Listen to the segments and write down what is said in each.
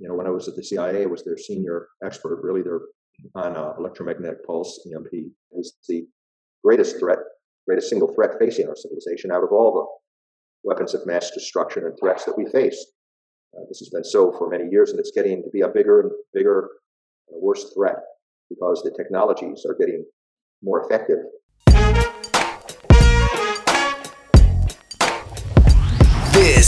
you know, when I was at the CIA, I was their senior expert, really, their on uh, electromagnetic pulse EMP is the greatest threat, greatest single threat facing our civilization out of all the weapons of mass destruction and threats that we face. Uh, this has been so for many years, and it's getting to be a bigger and bigger, and worse threat because the technologies are getting more effective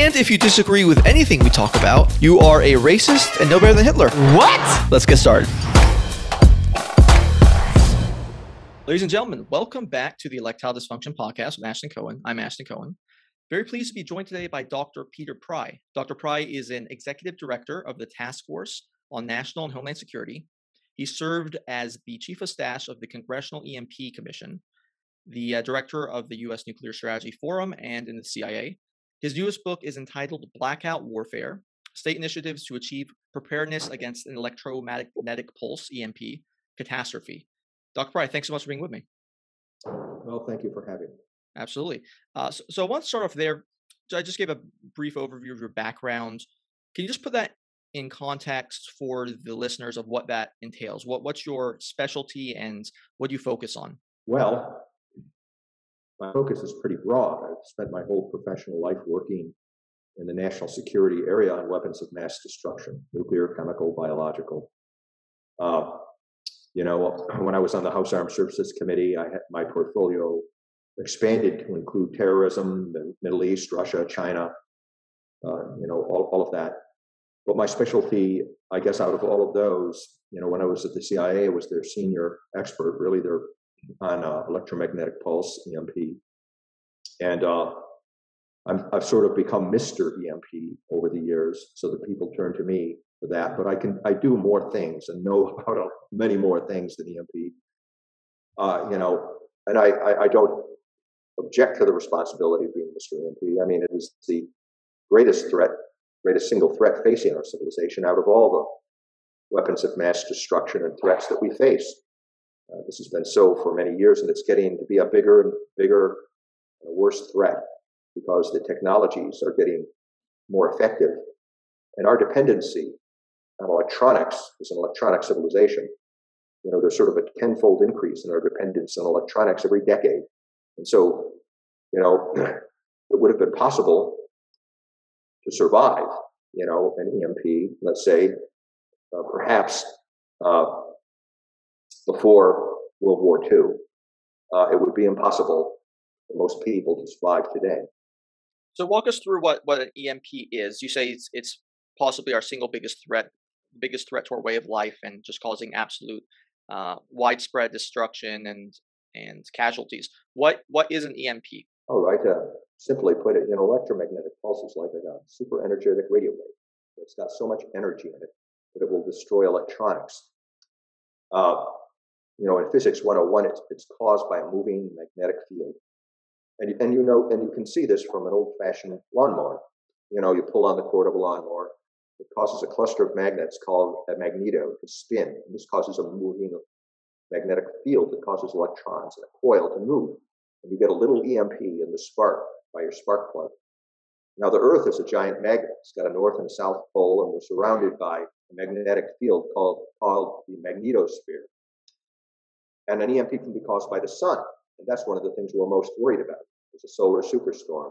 if you disagree with anything we talk about, you are a racist and no better than Hitler. What? Let's get started. Ladies and gentlemen, welcome back to the Electile Dysfunction Podcast with Ashton Cohen. I'm Ashton Cohen. Very pleased to be joined today by Dr. Peter Pry. Dr. Pry is an executive director of the Task Force on National and Homeland Security. He served as the chief of staff of the Congressional EMP Commission, the uh, director of the U.S. Nuclear Strategy Forum, and in the CIA. His newest book is entitled Blackout Warfare State Initiatives to Achieve Preparedness Against an Electromagnetic Pulse, EMP, Catastrophe. Dr. Pry, thanks so much for being with me. Well, thank you for having me. Absolutely. Uh, so, so I want to start off there. I just gave a brief overview of your background. Can you just put that in context for the listeners of what that entails? What what's your specialty and what do you focus on? Well, my focus is pretty broad. I've spent my whole professional life working in the national security area on weapons of mass destruction, nuclear, chemical, biological. Uh, you know, when I was on the House Armed Services Committee, I had my portfolio expanded to include terrorism, the Middle East, Russia, China, uh, you know, all, all of that. But my specialty, I guess, out of all of those, you know, when I was at the CIA, I was their senior expert, really their on uh, electromagnetic pulse EMP, and uh, i have sort of become Mr. EMP over the years, so that people turn to me for that. But I can I do more things and know about many more things than EMP. Uh, you know, and I, I, I don't object to the responsibility of being Mr. EMP. I mean, it is the greatest threat, greatest single threat facing our civilization out of all the weapons of mass destruction and threats that we face. Uh, this has been so for many years, and it's getting to be a bigger and bigger, and worse threat because the technologies are getting more effective. And our dependency on electronics is an electronic civilization. You know, there's sort of a tenfold increase in our dependence on electronics every decade. And so, you know, it would have been possible to survive, you know, an EMP, let's say, uh, perhaps uh, before World War II, uh, it would be impossible for most people to survive today. So, walk us through what, what an EMP is. You say it's, it's possibly our single biggest threat, biggest threat to our way of life, and just causing absolute uh, widespread destruction and and casualties. What what is an EMP? All right. Uh, simply put it, an electromagnetic pulse is like a super energetic radio wave. It's got so much energy in it that it will destroy electronics. Uh, you know, in physics 101, it's, it's caused by a moving magnetic field. And, and you know, and you can see this from an old fashioned lawnmower. You know, you pull on the cord of a lawnmower, it causes a cluster of magnets called a magneto to spin. And this causes a moving magnetic field that causes electrons in a coil to move. And you get a little EMP in the spark by your spark plug. Now, the Earth is a giant magnet. It's got a north and a south pole, and we're surrounded by a magnetic field called, called the magnetosphere. And an EMP can be caused by the sun. And that's one of the things we're most worried about. It's a solar superstorm.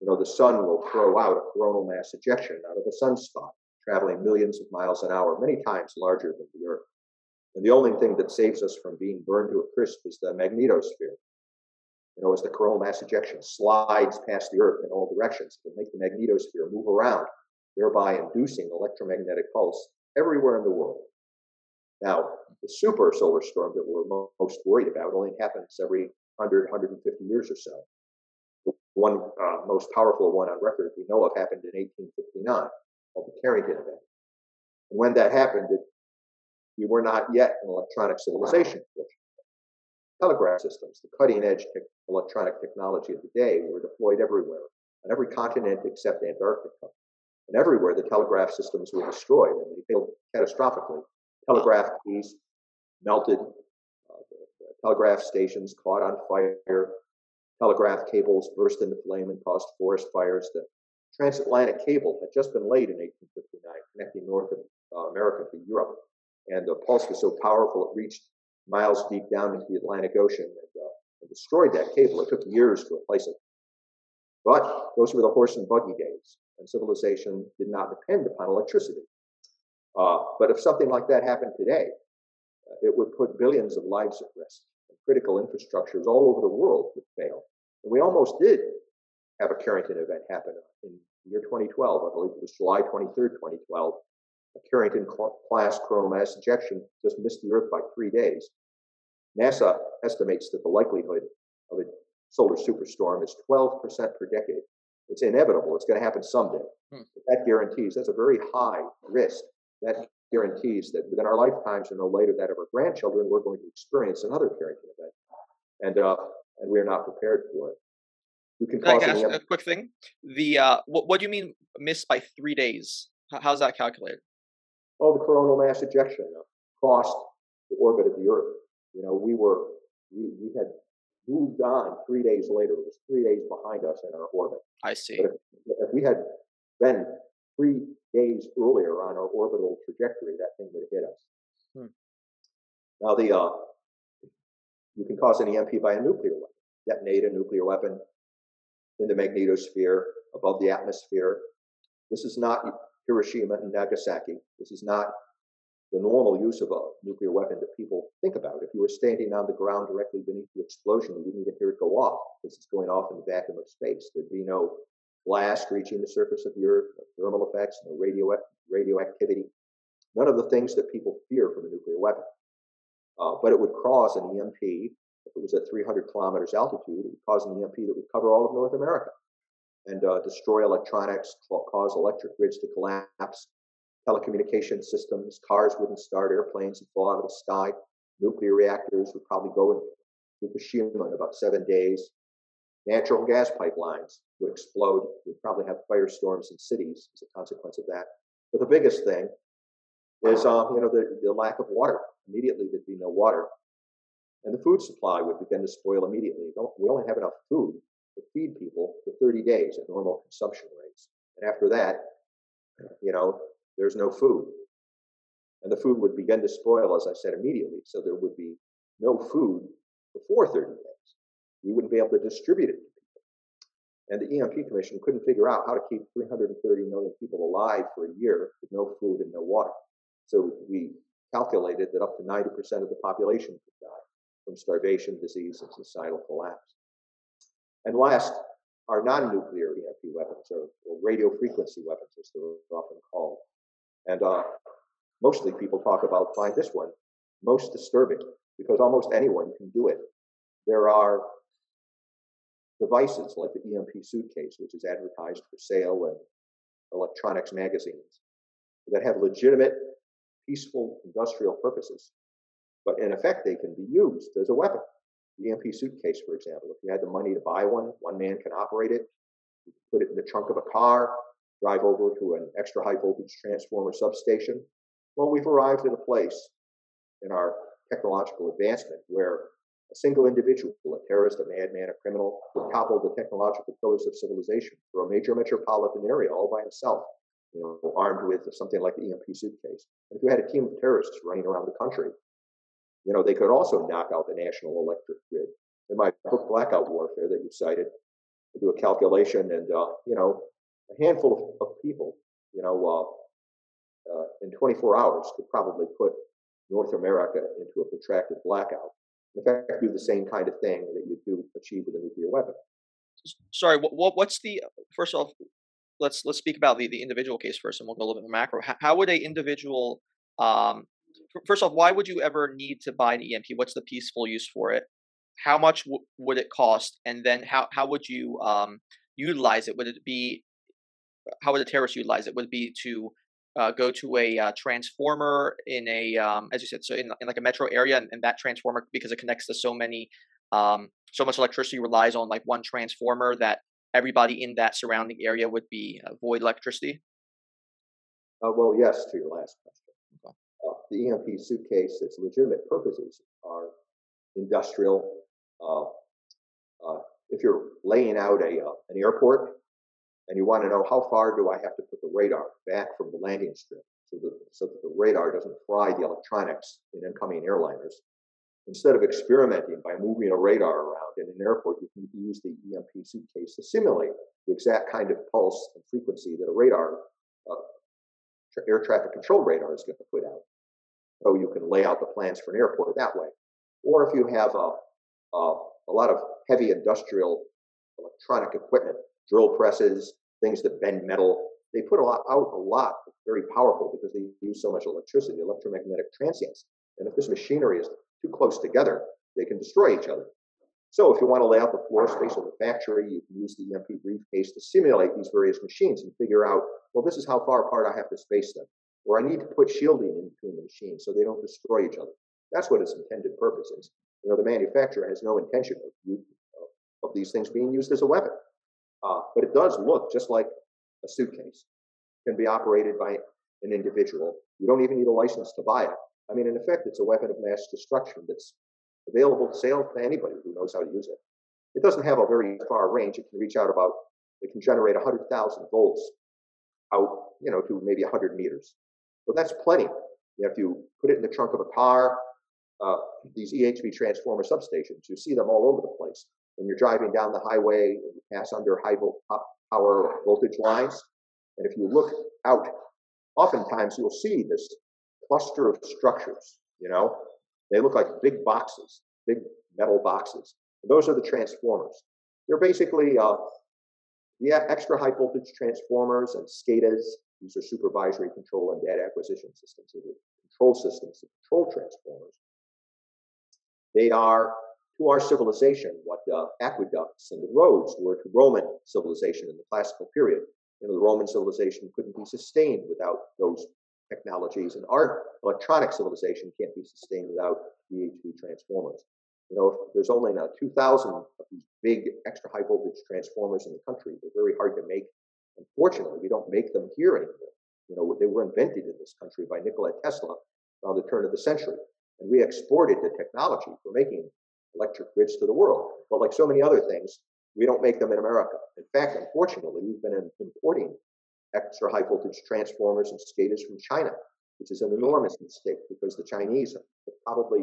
You know, the sun will throw out a coronal mass ejection out of a sunspot, traveling millions of miles an hour, many times larger than the Earth. And the only thing that saves us from being burned to a crisp is the magnetosphere. You know, as the coronal mass ejection slides past the Earth in all directions, it make the magnetosphere move around, thereby inducing electromagnetic pulse everywhere in the world. Now, the super solar storm that we're most worried about only happens every 100, 150 years or so. The one uh, most powerful one on record we know of happened in 1859, called the Carrington event. And When that happened, it, we were not yet an electronic civilization. Telegraph systems, the cutting edge te- electronic technology of the day, were deployed everywhere, on every continent except Antarctica. And everywhere the telegraph systems were destroyed and they failed catastrophically. Telegraph keys melted, uh, telegraph stations caught on fire, telegraph cables burst into flame and caused forest fires. The transatlantic cable had just been laid in 1859, connecting North uh, America to Europe. And the pulse was so powerful it reached miles deep down into the Atlantic Ocean and, uh, and destroyed that cable. It took years to replace it. But those were the horse and buggy days and civilization did not depend upon electricity. Uh, but if something like that happened today, it would put billions of lives at risk. And critical infrastructures all over the world would fail. And we almost did have a Carrington event happen in the year 2012. I believe it was July 23rd, 2012. A Carrington class coronal mass ejection just missed the Earth by three days. NASA estimates that the likelihood of a solar superstorm is 12% per decade. It's inevitable. It's going to happen someday. Hmm. That guarantees that's a very high risk. That guarantees that within our lifetimes and no later that of our grandchildren, we're going to experience another Carrington event, and uh, and we are not prepared for it. You can, can I ask a quick thing? The uh, what, what do you mean missed by three days? How's that calculated? Oh, the coronal mass ejection crossed the orbit of the Earth. You know, we were we, we had moved on three days later. It was three days behind us in our orbit. I see. But if, if we had been three days earlier on our orbital trajectory, that thing would have hit us. Hmm. Now, the uh, you can cause an EMP by a nuclear weapon, detonate a nuclear weapon in the magnetosphere above the atmosphere. This is not Hiroshima and Nagasaki. This is not the normal use of a nuclear weapon that people think about. If you were standing on the ground directly beneath the explosion, you wouldn't even hear it go off because it's going off in the vacuum of space. There'd be no blast reaching the surface of the Earth, no thermal effects, no radio radioactivity, none of the things that people fear from a nuclear weapon. Uh, but it would cause an EMP. If it was at 300 kilometers altitude, it would cause an EMP that would cover all of North America and uh, destroy electronics, cause electric grids to collapse, telecommunication systems, cars wouldn't start, airplanes would fall out of the sky, nuclear reactors would probably go into Fukushima in about seven days. Natural gas pipelines would explode. We'd probably have firestorms in cities as a consequence of that. But the biggest thing is, uh, you know, the, the lack of water. Immediately, there'd be no water, and the food supply would begin to spoil immediately. We only have enough food to feed people for 30 days at normal consumption rates, and after that, you know, there's no food. And the food would begin to spoil, as I said, immediately. So there would be no food before 30 days. We wouldn't be able to distribute it to people. And the EMP Commission couldn't figure out how to keep 330 million people alive for a year with no food and no water. So we calculated that up to 90% of the population could die from starvation, disease, and societal collapse. And last, our non-nuclear EMP weapons, or, or radio frequency weapons, as they're often called. And uh, mostly people talk about find this one most disturbing because almost anyone can do it. There are devices like the EMP suitcase, which is advertised for sale in electronics magazines, that have legitimate, peaceful industrial purposes. But in effect, they can be used as a weapon. The EMP suitcase, for example, if you had the money to buy one, one man can operate it. You can put it in the trunk of a car, drive over to an extra high voltage transformer substation. Well, we've arrived at a place in our technological advancement where a single individual, a terrorist, a madman, a criminal, would topple the technological pillars of civilization for a major metropolitan area all by himself, you know, armed with something like the EMP suitcase. And if you had a team of terrorists running around the country, you know, they could also knock out the national electric grid. In my book, Blackout Warfare, that you cited, I do a calculation, and uh, you know, a handful of, of people, you know, uh, uh, in 24 hours could probably put North America into a protracted blackout. In fact, do the same kind of thing that you do achieve with a nuclear weapon. Sorry, what, what's the first off? Let's let's speak about the, the individual case first, and we'll go a little bit more macro. How, would a individual, um, first off, why would you ever need to buy an EMP? What's the peaceful use for it? How much w- would it cost? And then how how would you um, utilize it? Would it be how would a terrorist utilize it? Would it be to uh, go to a uh, transformer in a, um, as you said, so in, in like a metro area, and, and, that transformer because it connects to so many, um, so much electricity relies on like one transformer that everybody in that surrounding area would be uh, void electricity. Uh, well, yes, to your last question. Okay. Uh, the EMP suitcase, its legitimate purposes are industrial. if you're laying out a an airport and you want to know how far do I have to put the radar back from the landing strip so that, so that the radar doesn't fry the electronics in incoming airliners. Instead of experimenting by moving a radar around in an airport, you can use the EMP suitcase to simulate the exact kind of pulse and frequency that a radar, uh, air traffic control radar is going to put out. So you can lay out the plans for an airport that way. Or if you have a, a, a lot of heavy industrial electronic equipment drill presses, things that bend metal. They put a lot out a lot, very powerful because they use so much electricity, electromagnetic transients. And if this machinery is too close together, they can destroy each other. So if you want to lay out the floor space of the factory, you can use the EMP briefcase to simulate these various machines and figure out, well, this is how far apart I have to space them. Or I need to put shielding in between the machines so they don't destroy each other. That's what its intended purpose is. You know, the manufacturer has no intention of, of these things being used as a weapon. Uh, but it does look just like a suitcase. It can be operated by an individual. You don't even need a license to buy it. I mean, in effect, it's a weapon of mass destruction that's available to sale to anybody who knows how to use it. It doesn't have a very far range. It can reach out about, it can generate 100,000 volts out, you know, to maybe 100 meters. So that's plenty. You know, if you put it in the trunk of a car, uh, these EHV transformer substations, you see them all over the place when you're driving down the highway you pass under high power voltage lines. And if you look out, oftentimes you'll see this cluster of structures, you know, they look like big boxes, big metal boxes. And those are the transformers. They're basically uh, the extra high voltage transformers and SCADAs. These are supervisory control and data acquisition systems. These are control systems, control transformers. They are to our civilization, what uh, aqueducts and the roads were to Roman civilization in the classical period. You know, the Roman civilization couldn't be sustained without those technologies, and our electronic civilization can't be sustained without EHV transformers. You know, if there's only now 2,000 of these big extra high voltage transformers in the country. They're very hard to make. Unfortunately, we don't make them here anymore. You know, they were invented in this country by Nikola Tesla around the turn of the century. And we exported the technology for making electric grids to the world. But like so many other things, we don't make them in America. In fact, unfortunately, we've been importing extra high voltage transformers and SCADAs from China, which is an enormous mistake because the Chinese have probably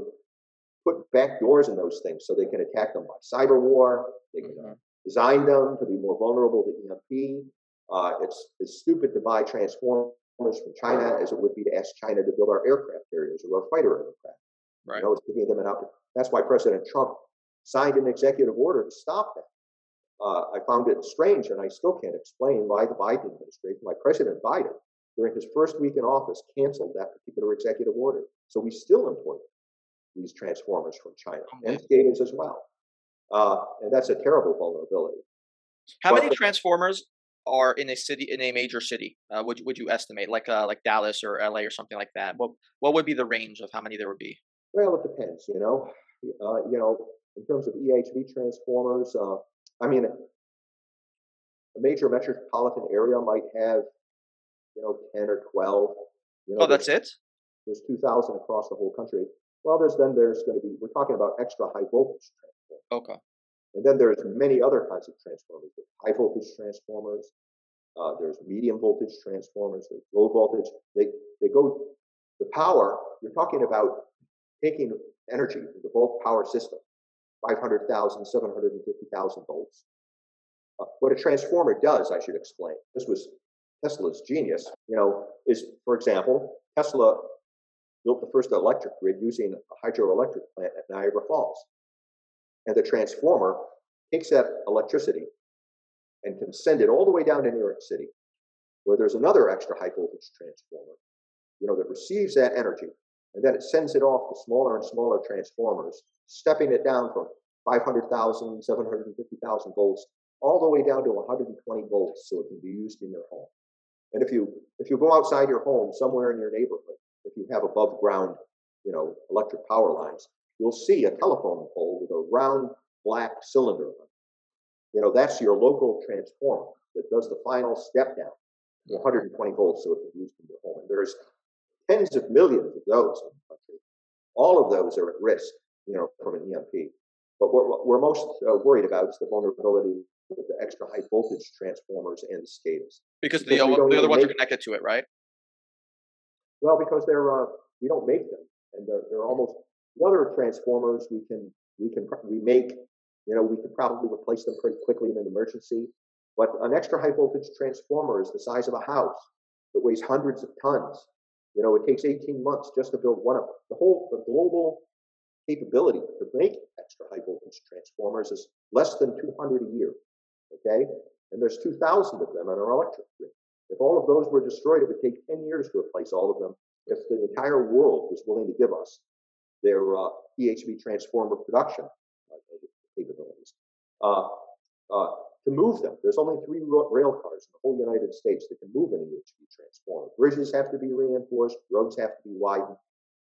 put back doors in those things so they can attack them by cyber war. They can uh, design them to be more vulnerable to EMP. Uh, it's, it's stupid to buy transformers from China as it would be to ask China to build our aircraft carriers or our fighter aircraft. Right. You know, it's giving them an opportunity that's why President Trump signed an executive order to stop that. Uh, I found it strange, and I still can't explain why the Biden administration, why President Biden, during his first week in office, canceled that particular executive order. So we still import these transformers from China and SCADAs as well. Uh, and that's a terrible vulnerability. How but many transformers are in a city, in a major city? Uh, would would you estimate, like uh, like Dallas or LA or something like that? What what would be the range of how many there would be? Well, it depends. You know, uh, you know, in terms of EHV transformers, uh, I mean, a major metropolitan area might have, you know, 10 or 12. You know, oh, that's it? There's 2,000 across the whole country. Well, there's then there's going to be, we're talking about extra high voltage transformers. Okay. And then there's many other kinds of transformers. There's high voltage transformers. Uh, there's medium voltage transformers. There's low voltage. They, they go, the power, you're talking about taking energy from the bulk power system, 500,000, 750,000 volts. Uh, what a transformer does, I should explain. This was Tesla's genius, you know, is, for example, Tesla built the first electric grid using a hydroelectric plant at Niagara Falls. And the transformer takes that electricity and can send it all the way down to New York City, where there's another extra high voltage transformer, you know, that receives that energy and then it sends it off to smaller and smaller transformers, stepping it down from 500,000, 750,000 volts all the way down to 120 volts so it can be used in your home. And if you if you go outside your home somewhere in your neighborhood, if you have above ground, you know, electric power lines, you'll see a telephone pole with a round black cylinder on. You know, that's your local transformer that does the final step down, 120 volts, so it can be used in your home. And there's tens of millions of those in the country. All of those are at risk, you know, from an EMP. But what we're most uh, worried about is the vulnerability of the extra high voltage transformers and the SCADAs. Because, because the, the other ones are connected to it, right? Well, because they're uh, we don't make them, and they're, they're almost the other transformers we can we can we make. You know, we could probably replace them pretty quickly in an emergency. But an extra high voltage transformer is the size of a house. It weighs hundreds of tons. You know, it takes 18 months just to build one of them. The whole the global capability to make extra high voltage transformers is less than 200 a year. Okay, and there's 2,000 of them on our electric grid. If all of those were destroyed, it would take 10 years to replace all of them. If the entire world was willing to give us their uh, EHV transformer production uh, capabilities uh, uh, to move them, there's only three rail cars in the whole United States that can move an EHV transformer. Bridges have to be reinforced, roads have to be widened.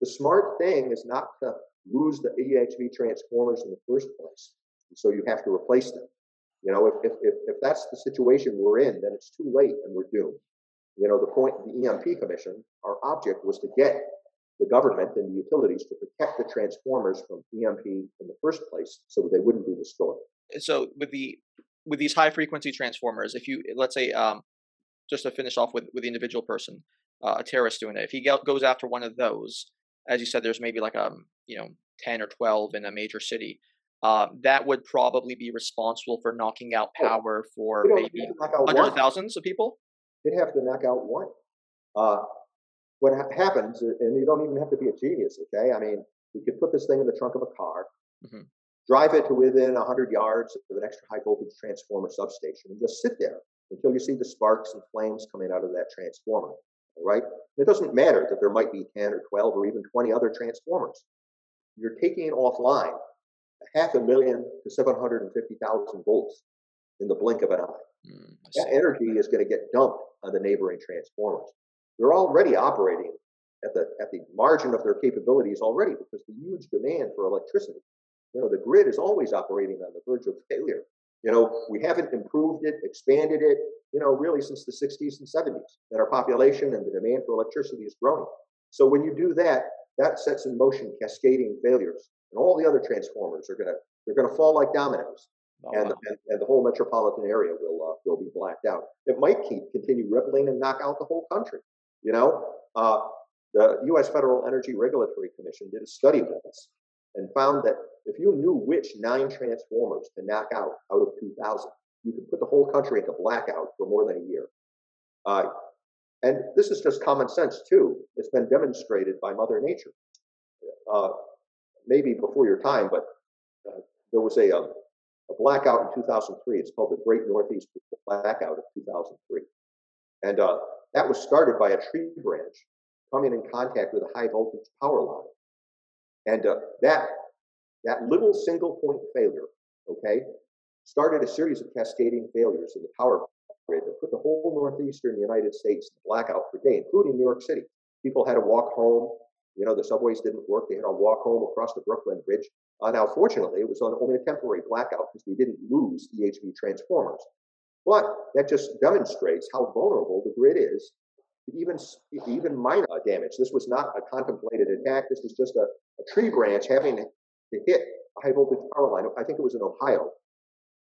The smart thing is not to lose the EHV transformers in the first place. So you have to replace them. You know, if, if, if, if that's the situation we're in, then it's too late and we're doomed. You know, the point, the EMP Commission, our object was to get the government and the utilities to protect the transformers from EMP in the first place so they wouldn't be destroyed. So with the with these high frequency transformers, if you let's say um, just to finish off with with the individual person, uh, a terrorist doing it, if he goes after one of those, as you said, there's maybe like a you know ten or twelve in a major city. Uh, that would probably be responsible for knocking out oh, power for maybe hundreds of thousands of people. They'd have to knock out one. Uh, what ha- happens, and you don't even have to be a genius, okay? I mean, you could put this thing in the trunk of a car, mm-hmm. Drive it to within 100 yards of an extra high voltage transformer substation, and just sit there until you see the sparks and flames coming out of that transformer. All right? it doesn't matter that there might be 10 or 12 or even 20 other transformers. You're taking offline half a million to 750,000 volts in the blink of an eye. Mm, that energy is going to get dumped on the neighboring transformers. They're already operating at the at the margin of their capabilities already because the huge demand for electricity. You know, the grid is always operating on the verge of failure. You know, we haven't improved it, expanded it, you know, really since the 60s and 70s. That our population and the demand for electricity is growing. So when you do that, that sets in motion cascading failures and all the other transformers are going to they're going to fall like dominoes, oh, and, wow. and, and the whole metropolitan area will uh, will be blacked out. It might keep continue rippling and knock out the whole country. You know, uh, the U.S. Federal Energy Regulatory Commission did a study with us and found that if you knew which nine transformers to knock out out of 2,000, you could put the whole country into blackout for more than a year. Uh, and this is just common sense too. It's been demonstrated by Mother Nature. Uh, maybe before your time, but uh, there was a, um, a blackout in 2003. It's called the Great Northeast Blackout of 2003. And uh, that was started by a tree branch coming in contact with a high voltage power line. And uh, that, that little single point failure, okay, started a series of cascading failures in the power grid that put the whole northeastern United States in blackout for day, including New York City. People had to walk home. You know, the subways didn't work. They had to walk home across the Brooklyn Bridge. Uh, now, fortunately, it was on only a temporary blackout because we didn't lose EHV transformers. But that just demonstrates how vulnerable the grid is to even, even minor damage. This was not a contemplated attack. This was just a, a tree branch having to hit a high voltage power line. I think it was in Ohio.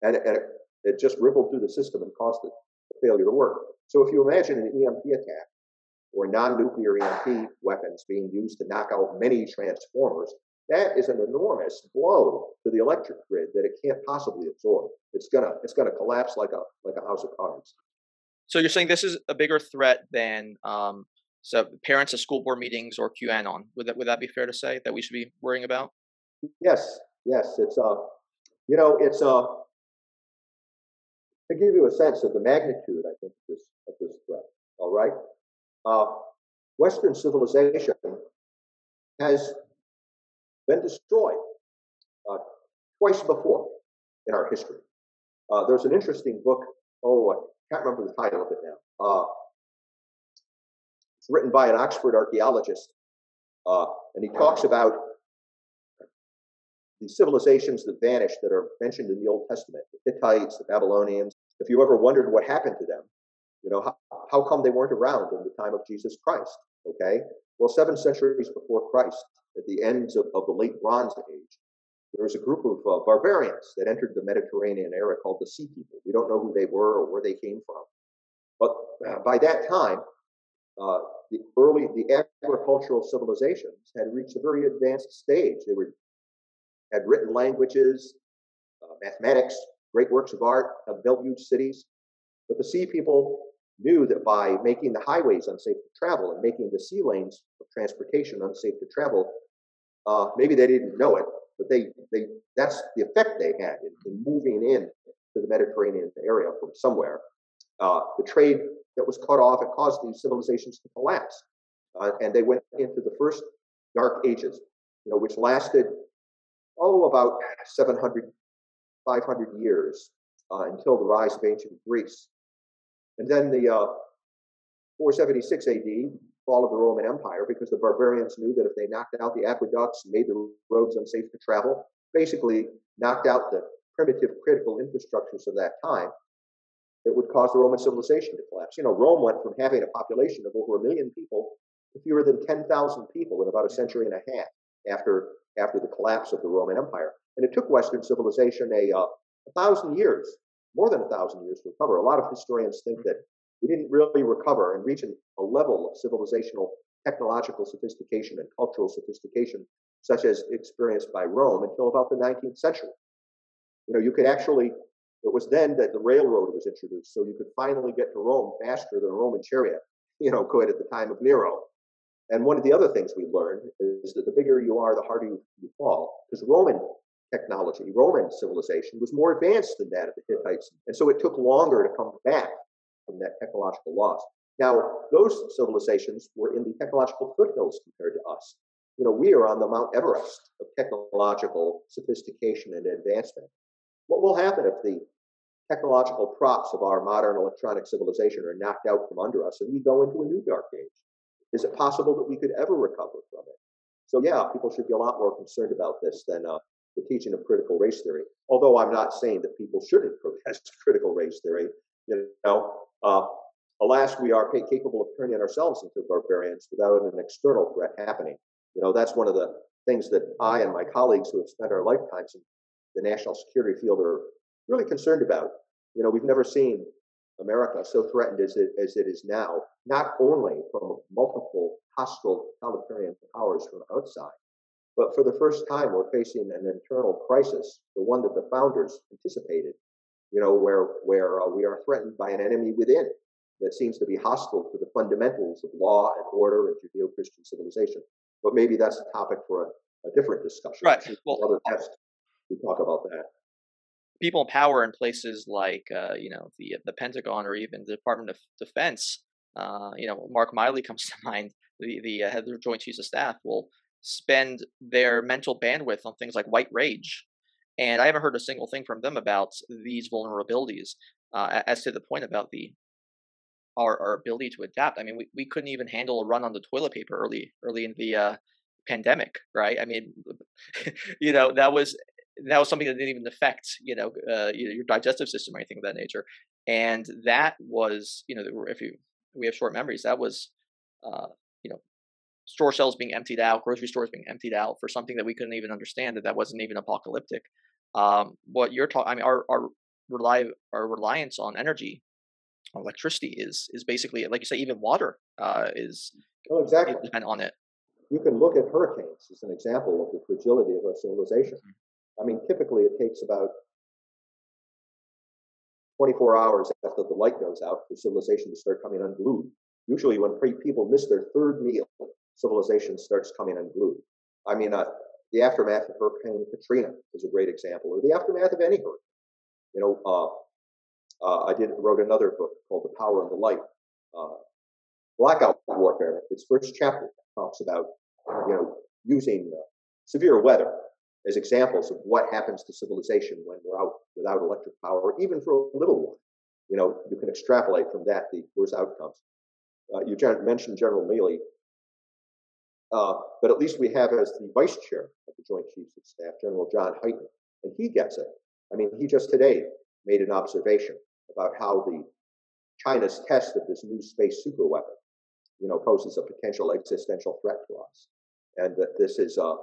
And, and it, it just rippled through the system and caused it the failure to work. So if you imagine an EMP attack, or non-nuclear EMP weapons being used to knock out many transformers, that is an enormous blow to the electric grid that it can't possibly absorb. It's gonna it's gonna collapse like a like a house of cards. So you're saying this is a bigger threat than um, so parents at school board meetings or QAnon? Would that would that be fair to say that we should be worrying about? Yes, yes. It's a, you know, it's a. to give you a sense of the magnitude, I think, of this of this threat. All right, uh, Western civilization has been destroyed uh, twice before in our history. Uh, there's an interesting book. Oh, I can't remember the title of it now. Uh, It's written by an Oxford archaeologist, uh, and he talks about the civilizations that vanished that are mentioned in the Old Testament, the Hittites, the Babylonians. If you ever wondered what happened to them, you know, how, how come they weren't around in the time of Jesus Christ? Okay. Well, seven centuries before Christ, at the ends of, of the late Bronze Age, there was a group of uh, barbarians that entered the Mediterranean area called the Sea People. We don't know who they were or where they came from. But uh, by that time, uh, the early, the agricultural civilizations had reached a very advanced stage. They were had written languages, uh, mathematics, great works of art, have built huge cities. But the sea people knew that by making the highways unsafe to travel and making the sea lanes of transportation unsafe to travel, uh, maybe they didn't know it, but they, they that's the effect they had in, in moving in to the Mediterranean area from somewhere. Uh, the trade that was cut off, it caused these civilizations to collapse. Uh, and they went into the first dark ages, you know, which lasted, oh, about 700, 500 years uh, until the rise of ancient Greece. And then the uh, 476 AD, fall of the Roman Empire, because the barbarians knew that if they knocked out the aqueducts and made the roads unsafe to travel, basically knocked out the primitive critical infrastructures of that time, it would cause the Roman civilization to collapse. You know, Rome went from having a population of over a million people to fewer than 10,000 people in about a century and a half after, after the collapse of the Roman Empire. And it took Western civilization a, uh, a thousand years more than a thousand years to recover. A lot of historians think that we didn't really recover and reach a level of civilizational, technological sophistication and cultural sophistication, such as experienced by Rome, until about the 19th century. You know, you could actually, it was then that the railroad was introduced, so you could finally get to Rome faster than a Roman chariot, you know, could at the time of Nero. And one of the other things we learned is that the bigger you are, the harder you, you fall, because Roman technology, Roman civilization, was more advanced than that of the Hittites. And so it took longer to come back from that technological loss. Now, those civilizations were in the technological foothills compared to us. You know, we are on the Mount Everest of technological sophistication and advancement. What will happen if the technological props of our modern electronic civilization are knocked out from under us and we go into a new dark age? Is it possible that we could ever recover from it? So, yeah, people should be a lot more concerned about this than uh, the teaching of critical race theory. Although I'm not saying that people shouldn't protest critical race theory, you know, uh, alas, we are capable of turning ourselves into barbarians without an external threat happening. You know, that's one of the things that I and my colleagues who have spent our lifetimes in the national security field are really concerned about. You know, we've never seen America so threatened as it, as it is now, not only from multiple hostile totalitarian powers from outside, but for the first time, we're facing an internal crisis, the one that the founders anticipated, you know, where, where uh, we are threatened by an enemy within that seems to be hostile to the fundamentals of law and order and Judeo Christian civilization. But maybe that's a topic for a, a different discussion. Right. Well, other test, we talk about that. People in power in places like, uh, you know, the the Pentagon or even the Department of Defense, uh, you know, Mark Milley comes to mind, the the uh, head of the Joint Chiefs of Staff will spend their mental bandwidth on things like white rage. And I haven't heard a single thing from them about these vulnerabilities. Uh, as to the point about the our, our ability to adapt. I mean, we, we couldn't even handle a run on the toilet paper early early in the uh, pandemic, right? I mean, you know that was that was something that didn't even affect you know uh, your digestive system or anything of that nature, and that was you know if you we have short memories, that was uh, you know store shelves being emptied out, grocery stores being emptied out for something that we couldn't even understand that that wasn't even apocalyptic. Um, what you're talking, I mean, our our rely our reliance on energy, on electricity is is basically like you say, even water uh, is well, exactly depend on it. You can look at hurricanes as an example of the fragility of our civilization. Mm-hmm. I mean, typically it takes about 24 hours after the light goes out for civilization to start coming unglued. Usually, when people miss their third meal, civilization starts coming unglued. I mean, uh, the aftermath of Hurricane Katrina is a great example, or the aftermath of any hurricane. You know, uh, uh, I did wrote another book called The Power of the Light. Uh, blackout warfare. Its first chapter talks about you know using uh, severe weather as examples of what happens to civilization when we're out without electric power, even for a little while. You know, you can extrapolate from that the worst outcomes. Uh, you mentioned General Milley, uh, but at least we have as the vice chair of the Joint Chiefs of Staff, General John Hyten, and he gets it. I mean, he just today made an observation about how the China's test of this new space superweapon, you know, poses a potential existential threat to us, and that this is uh,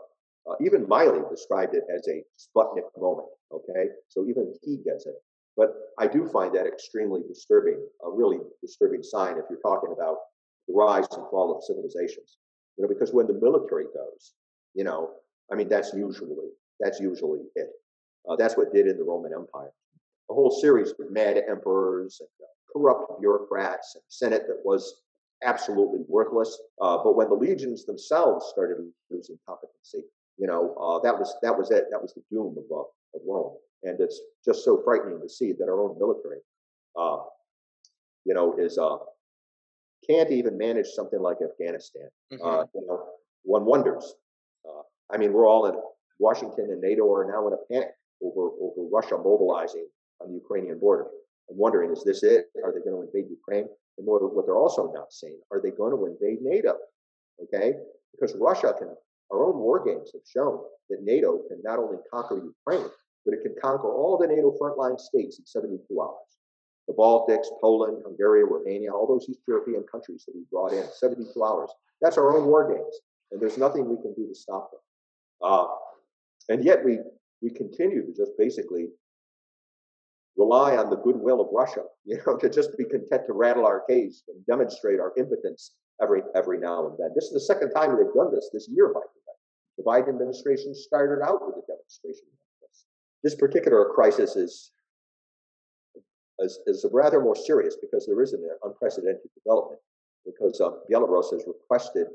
uh, even Milley described it as a Sputnik moment. Okay, so even he gets it. But I do find that extremely disturbing, a really disturbing sign if you're talking about the rise and fall of civilizations. You know, because when the military goes, you know, I mean, that's usually that's usually it. Uh, that's what did in the Roman Empire. A whole series of mad emperors and uh, corrupt bureaucrats and senate that was absolutely worthless. Uh, but when the legions themselves started losing competency, you know, uh, that was that was it. That was the doom of, uh, of Rome, and it's just so frightening to see that our own military, uh, you know, is uh, can't even manage something like Afghanistan. Mm-hmm. Uh, you know, one wonders. Uh, I mean, we're all in Washington and NATO are now in a panic over over Russia mobilizing on the Ukrainian border. I'm wondering, is this it? Are they going to invade Ukraine? And what they're also not saying, are they going to invade NATO? Okay, because Russia can our own war games have shown that NATO can not only conquer Ukraine, but it can conquer all the NATO frontline states in 72 hours. The Baltics, Poland, Hungary, Romania, all those East European countries that we brought in 72 hours. That's our own war games, and there's nothing we can do to stop them. Uh, and yet we we continue to just basically rely on the goodwill of Russia, you know, to just be content to rattle our cage and demonstrate our impotence every every now and then. This is the second time they've done this this year, by the way. The Biden administration started out with a demonstration this. This particular crisis is, is, is rather more serious because there is an unprecedented development. Because uh, Belarus has requested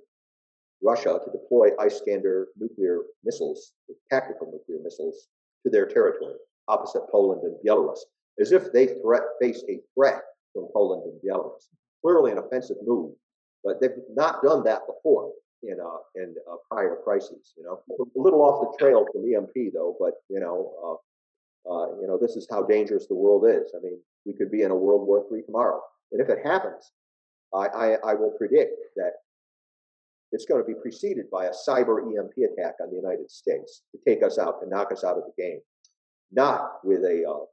Russia to deploy Iskander nuclear missiles, tactical nuclear missiles, to their territory opposite Poland and Belarus, as if they threat, face a threat from Poland and Belarus. Clearly an offensive move, but they've not done that before in uh, in uh, prior crises. You know, a little off the trail from EMP though, but you know, uh, uh, you know, this is how dangerous the world is. I mean, we could be in a World War III tomorrow, and if it happens, I, I, I will predict that it's going to be preceded by a cyber EMP attack on the United States to take us out, to knock us out of the game, not with a uh,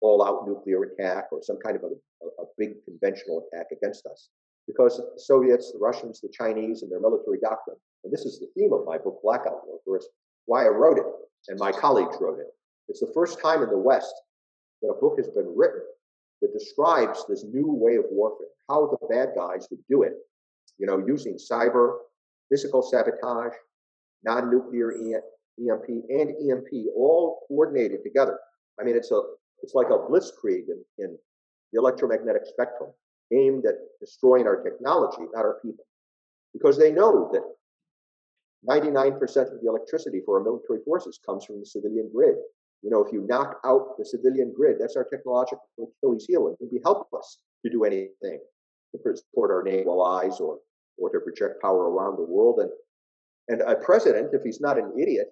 all-out nuclear attack or some kind of a, a, a big conventional attack against us because the Soviets, the Russians, the Chinese, and their military doctrine. And this is the theme of my book, Blackout Warfare. It's why I wrote it, and my colleagues wrote it. It's the first time in the West that a book has been written that describes this new way of warfare, how the bad guys would do it, you know, using cyber, physical sabotage, non-nuclear EMP, and EMP all coordinated together. I mean, it's a it's like a blitzkrieg in, in the electromagnetic spectrum aimed at destroying our technology, not our people. Because they know that 99% of the electricity for our military forces comes from the civilian grid. You know, if you knock out the civilian grid, that's our technological Achilles heel, and it would be helpless to do anything to support our naval allies or, or to project power around the world. And, and a president, if he's not an idiot,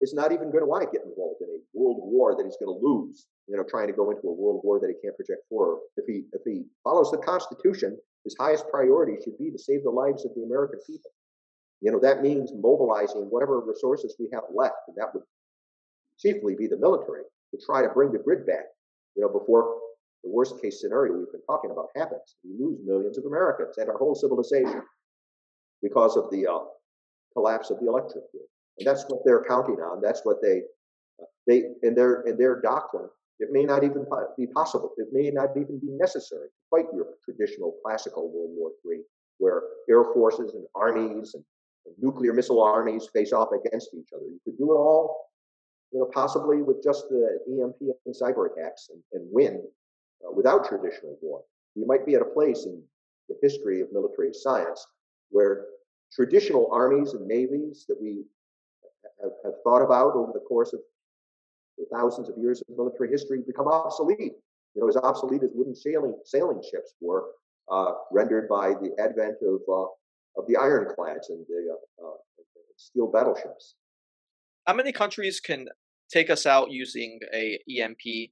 is not even going to want to get involved in world war that he's going to lose. You know, trying to go into a world war that he can't project forward. If he if he follows the Constitution, his highest priority should be to save the lives of the American people. You know, that means mobilizing whatever resources we have left, and that would chiefly be the military to try to bring the grid back. You know, before the worst case scenario we've been talking about happens, we lose millions of Americans and our whole civilization because of the uh, collapse of the electric grid. And that's what they're counting on. That's what they they in their in their doctrine. It may not even be possible. It may not even be necessary to fight your traditional classical World War III, where air forces and armies and, and nuclear missile armies face off against each other. You could do it all, you know, possibly with just the EMP and cyber attacks and, and win uh, without traditional war. You might be at a place in the history of military science where traditional armies and navies that we have, have thought about over the course of thousands of years of military history become obsolete. You know, as obsolete as wooden sailing sailing ships were, uh, rendered by the advent of uh, of the ironclads and the uh, uh steel battleships. How many countries can take us out using a EMP?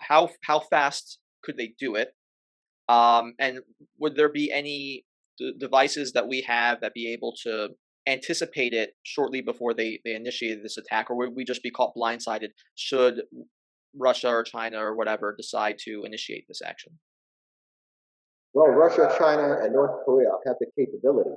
How how fast could they do it? Um, and would there be any d- devices that we have that be able to anticipate it shortly before they, they initiated this attack, or would we just be caught blindsided should Russia or China or whatever decide to initiate this action? Well, Russia, China, and North Korea have the capability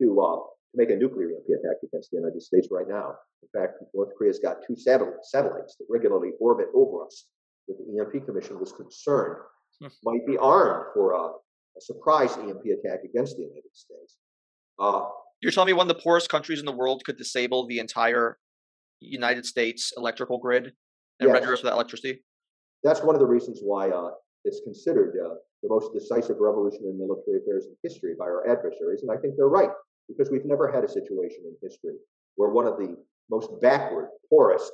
to uh, make a nuclear EMP attack against the United States right now. In fact, North Korea's got two satellites that regularly orbit over us that the EMP Commission was concerned hmm. might be armed for a, a, surprise EMP attack against the United States. Uh, You're telling me one of the poorest countries in the world could disable the entire United States electrical grid and render us without electricity? That's one of the reasons why uh, it's considered uh, the most decisive revolution in military affairs in history by our adversaries, and I think they're right because we've never had a situation in history where one of the most backward, poorest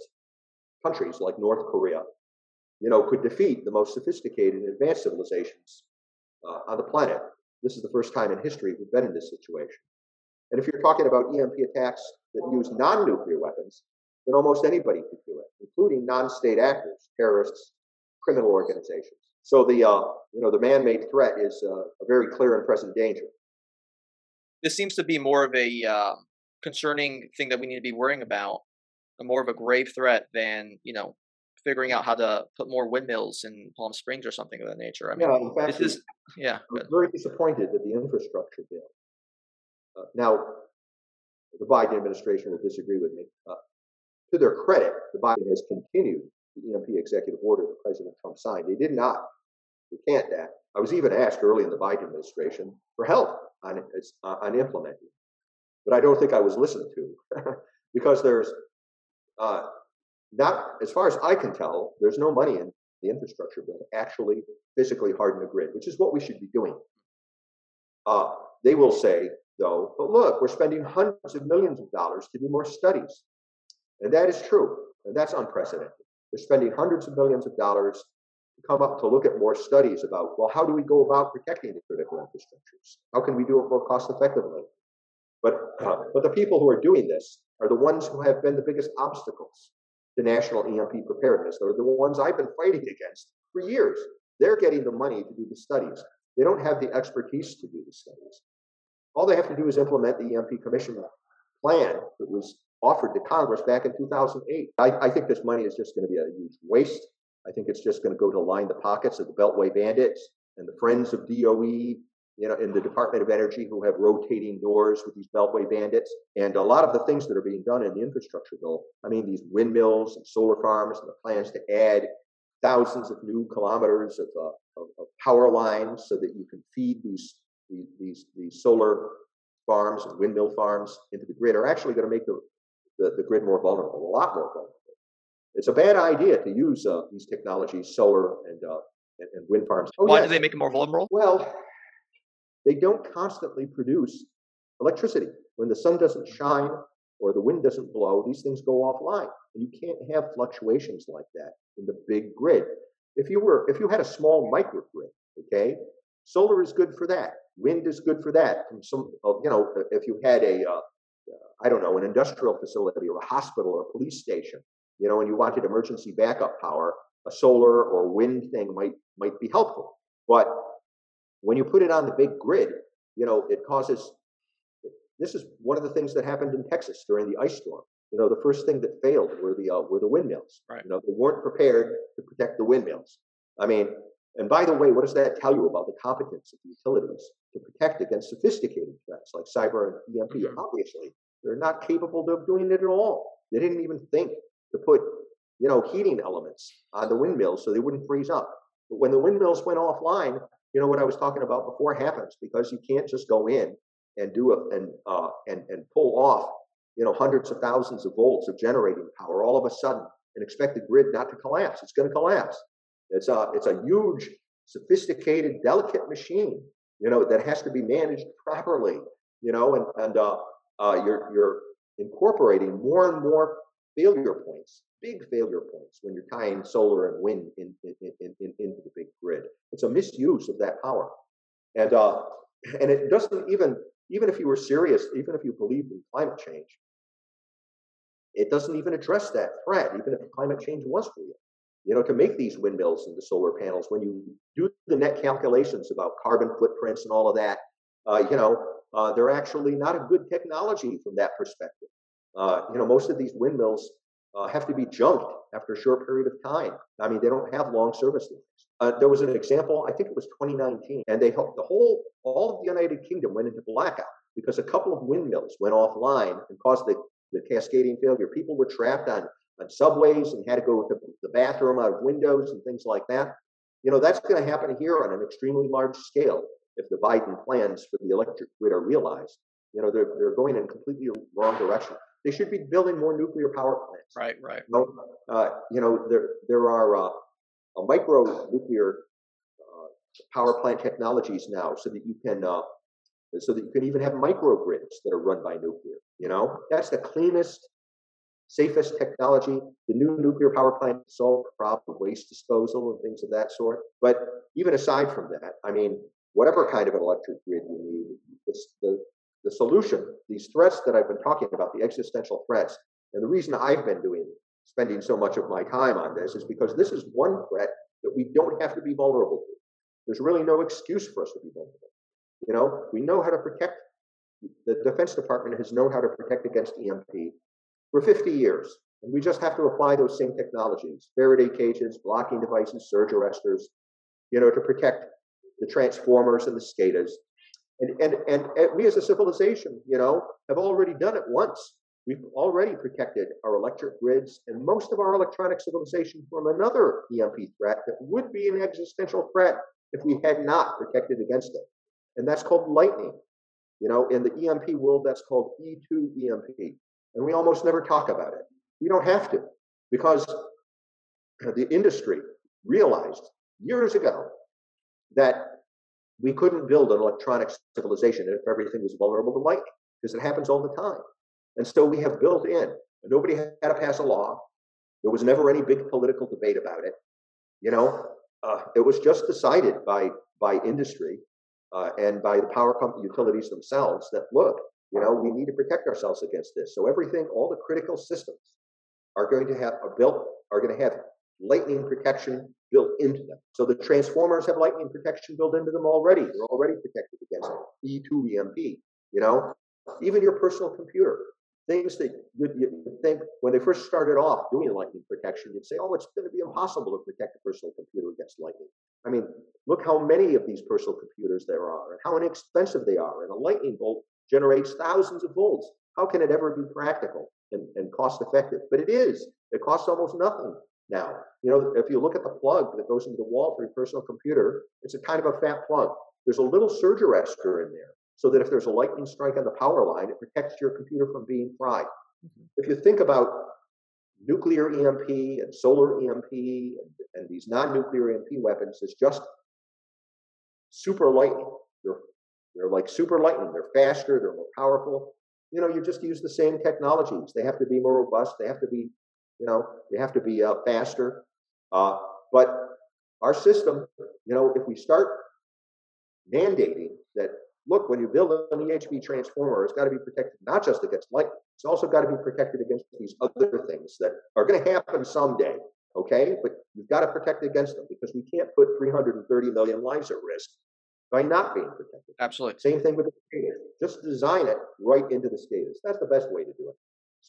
countries like North Korea, you know, could defeat the most sophisticated and advanced civilizations uh, on the planet. This is the first time in history we've been in this situation. And if you're talking about EMP attacks that use non-nuclear weapons, then almost anybody could do it, including non-state actors, terrorists, criminal organizations. So the uh, you know the man-made threat is uh, a very clear and present danger. This seems to be more of a uh, concerning thing that we need to be worrying about, more of a grave threat than you know figuring out how to put more windmills in Palm Springs or something of that nature. I mean, yeah, in fact, this is yeah. I'm very disappointed that the infrastructure bill. Uh, now, the Biden administration will disagree with me. Uh, to their credit, the Biden has continued the EMP executive order that President Trump signed. They did not recant that. I was even asked early in the Biden administration for help on, uh, on implementing, but I don't think I was listened to because there's uh, not, as far as I can tell, there's no money in the infrastructure bill to actually physically harden the grid, which is what we should be doing. Uh, they will say, though, but look, we're spending hundreds of millions of dollars to do more studies. And that is true, and that's unprecedented. They're spending hundreds of millions of dollars to come up to look at more studies about, well, how do we go about protecting the critical infrastructures? How can we do it more cost effectively? But, but the people who are doing this are the ones who have been the biggest obstacles to national EMP preparedness. They're the ones I've been fighting against for years. They're getting the money to do the studies. They don't have the expertise to do the studies. All they have to do is implement the EMP Commission plan that was offered to Congress back in 2008. I, I think this money is just going to be a huge waste. I think it's just going to go to line the pockets of the Beltway bandits and the friends of DOE, you know, in the Department of Energy who have rotating doors with these Beltway bandits. And a lot of the things that are being done in the infrastructure bill, I mean, these windmills and solar farms and the plans to add thousands of new kilometers of, uh, of, of power lines so that you can feed these, these, these, these solar farms and windmill farms into the grid are actually going to make the, the, the grid more vulnerable, a lot more vulnerable. It's a bad idea to use uh, these technologies, solar and, uh, and, and wind farms. Oh, Why yes. do they make it more vulnerable? Well, they don't constantly produce electricity. When the sun doesn't shine or the wind doesn't blow, these things go offline. And you can't have fluctuations like that in the big grid. If you were, if you had a small microgrid, okay, solar is good for that. Wind is good for that. And some, uh, you know, if you had a, uh, I don't know, an industrial facility or a hospital or a police station, you know, and you wanted emergency backup power, a solar or wind thing might might be helpful. But when you put it on the big grid, you know, it causes. This is one of the things that happened in Texas during the ice storm. You know, the first thing that failed were the uh, were the windmills. Right. You know, they weren't prepared to protect the windmills. I mean, and by the way, what does that tell you about the competence of the utilities to protect against sophisticated threats like cyber and EMP? Mm-hmm. Obviously, they're not capable of doing it at all. They didn't even think to put, you know, heating elements on the windmills so they wouldn't freeze up. But when the windmills went offline, you know what I was talking about before happens because you can't just go in and do it and uh, and and pull off, you know, hundreds of thousands of volts of generating power all of a sudden and expect the grid not to collapse. It's going to collapse. It's a it's a huge, sophisticated, delicate machine, you know, that has to be managed properly. You know, and and uh, uh, you're you're incorporating more and more failure points, big failure points when you're tying solar and wind in, in, in, into the big grid. It's a misuse of that power, and uh, and it doesn't even even if you were serious, even if you believed in climate change, it doesn't even address that threat. Even if climate change was real, you know, to make these windmills and the solar panels. When you do the net calculations about carbon footprints and all of that, uh, you know, uh, they're actually not a good technology from that perspective. Uh, you know, most of these windmills uh, have to be junked after a short period of time. I mean, they don't have long service lives. Uh, there was an example, I think it was 2019, and they helped the whole all of the United Kingdom went into blackout because a couple of windmills went offline and caused the, the cascading failure. People were trapped on on subways and had to go to the bathroom out of windows and things like that. You know, that's going to happen here on an extremely large scale if the Biden plans for the electric grid are realized. You know, they're, they're going in a completely wrong direction. They should be building more nuclear power plants. Right, right. You know, uh, you know there, there are uh, micro nuclear uh, power plant technologies now so that you can uh, so that you can even have microgrids that are run by nuclear. You know, that's the cleanest safest technology. The new nuclear power plant to solve the problem of waste disposal and things of that sort. But even aside from that, I mean, whatever kind of an electric grid you need, the, the solution, these threats that I've been talking about, the existential threats, and the reason I've been doing spending so much of my time on this is because this is one threat that we don't have to be vulnerable to. There's really no excuse for us to be vulnerable. You know, we know how to protect. The Defense Department has known how to protect against EMP for 50 years. And we just have to apply those same technologies Faraday cages, blocking devices, surge arresters, you know, to protect the transformers and the SCADAs. And, and, and, and we as a civilization, you know, have already done it once. We've already protected our electric grids and most of our electronic civilization from another EMP threat that would be an existential threat if we had not protected against it. And that's called lightning. You know, in the EMP world, that's called E2 EMP and we almost never talk about it. We don't have to because the industry realized years ago that we couldn't build an electronic civilization if everything was vulnerable to lightning because it happens all the time. And so we have built in, nobody had to pass a law. There was never any big political debate about it. You know, uh, it was just decided by by industry uh, and by the power company utilities themselves that look, you know, we need to protect ourselves against this. So everything, all the critical systems are going to have are built, are going to have lightning protection built into them. So the transformers have lightning protection built into them already. They're already protected against E2 EMP. You know, even your personal computer, things that you, you think when they first started off doing lightning protection, you'd say, oh, it's going to be impossible to protect a personal computer against lightning. I mean, look how many of these personal computers there are and how inexpensive they are. And a lightning bolt generates thousands of volts. How can it ever be practical and, and cost effective? But it is. It costs almost nothing now. You know, if you look at the plug that goes into the wall for your personal computer, it's a kind of a fat plug. There's a little surge arrestor in there so that if there's a lightning strike on the power line, it protects your computer from being fried. Mm-hmm. If you think about nuclear EMP and solar EMP and, and these non-nuclear EMP weapons it's just super lightning, they're they're like super lightning. They're faster. They're more powerful. You know, you just use the same technologies. They have to be more robust. They have to be, you know, they have to be uh, faster. Uh, but our system, you know, if we start mandating that, look, when you build an EHV transformer, it's got to be protected not just against lightning. It's also got to be protected against these other things that are going to happen someday. Okay, but you've got to protect against them because we can't put 330 million lives at risk by not being protected. Absolutely. Same thing with the SCADAs. Just design it right into the SCADAs. That's the best way to do it.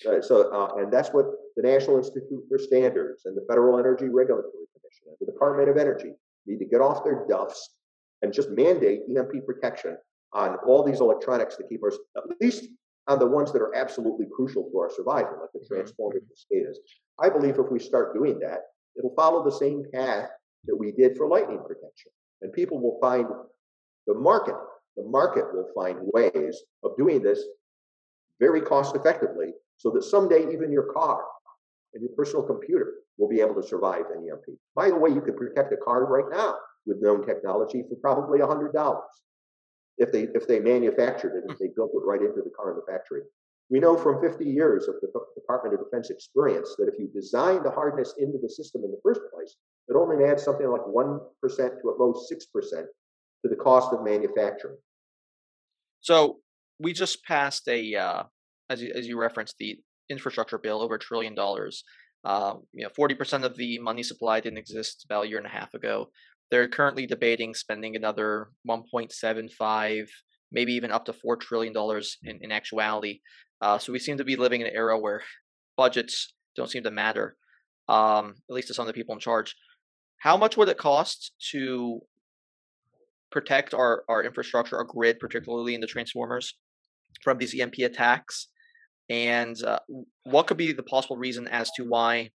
Uh, so, uh, and that's what the National Institute for Standards and the Federal Energy Regulatory Commission and the Department of Energy need to get off their duffs and just mandate EMP protection on all these electronics to keep us, at least on the ones that are absolutely crucial to our survival, like the mm-hmm. transformers and SCADAs. I believe if we start doing that, it'll follow the same path that we did for lightning protection. And people will find the market, the market will find ways of doing this very cost effectively so that someday even your car and your personal computer will be able to survive an EMP. By the way, you can protect a car right now with known technology for probably $100 if they if they manufactured it, if they built it right into the car in the factory. We know from 50 years of the Department of Defense experience that if you design the hardness into the system in the first place, it only adds something like 1% to at most 6% to the cost of manufacturing. So we just passed a, uh, as you, as you referenced, the infrastructure bill over a trillion dollars. Um, you know, 40% of the money supply didn't exist about a year and a half ago. They're currently debating spending another 1.75, maybe even up to $4 trillion in, in actuality. Uh, so we seem to be living in an era where budgets don't seem to matter, um, at least to some of the people in charge. How much would it cost to protect our, our infrastructure, our grid, particularly in the transformers, from these EMP attacks? And uh, what could be the possible reason as to why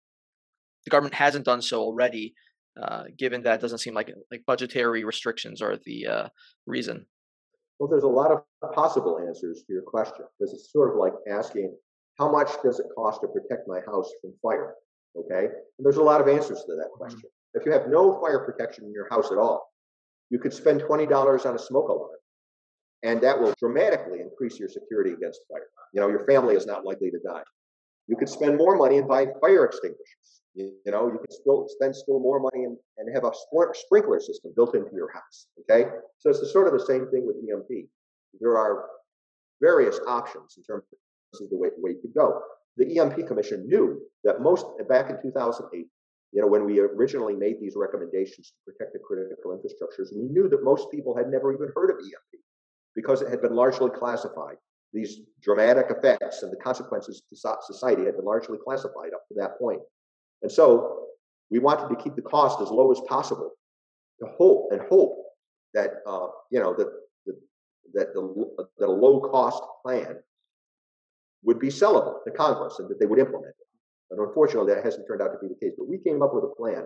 the government hasn't done so already, uh, given that it doesn't seem like like budgetary restrictions are the uh, reason? Well, there's a lot of possible answers to your question because it's sort of like asking, how much does it cost to protect my house from fire? Okay, and there's a lot of answers to that mm-hmm. question. Mm-hmm. If you have no fire protection in your house at all, you could spend twenty dollars on a smoke alarm, and that will dramatically increase your security against fire. You know, your family is not likely to die. You could spend more money and buy fire extinguishers. You, know, you could still spend still more money and, and have a sprinkler system built into your house. Okay, so it's the, sort of the same thing with EMP. There are various options in terms of the way, way you could go. The EMP Commission knew that most back in 2008, you know, when we originally made these recommendations to protect the critical infrastructures, we knew that most people had never even heard of EMP because it had been largely classified these dramatic effects and the consequences to society had been largely classified up to that point. And so we wanted to keep the cost as low as possible to hope and hope that uh, you know that that the that a low cost plan would be sellable to Congress and that they would implement it. But unfortunately, that hasn't turned out to be the case. But we came up with a plan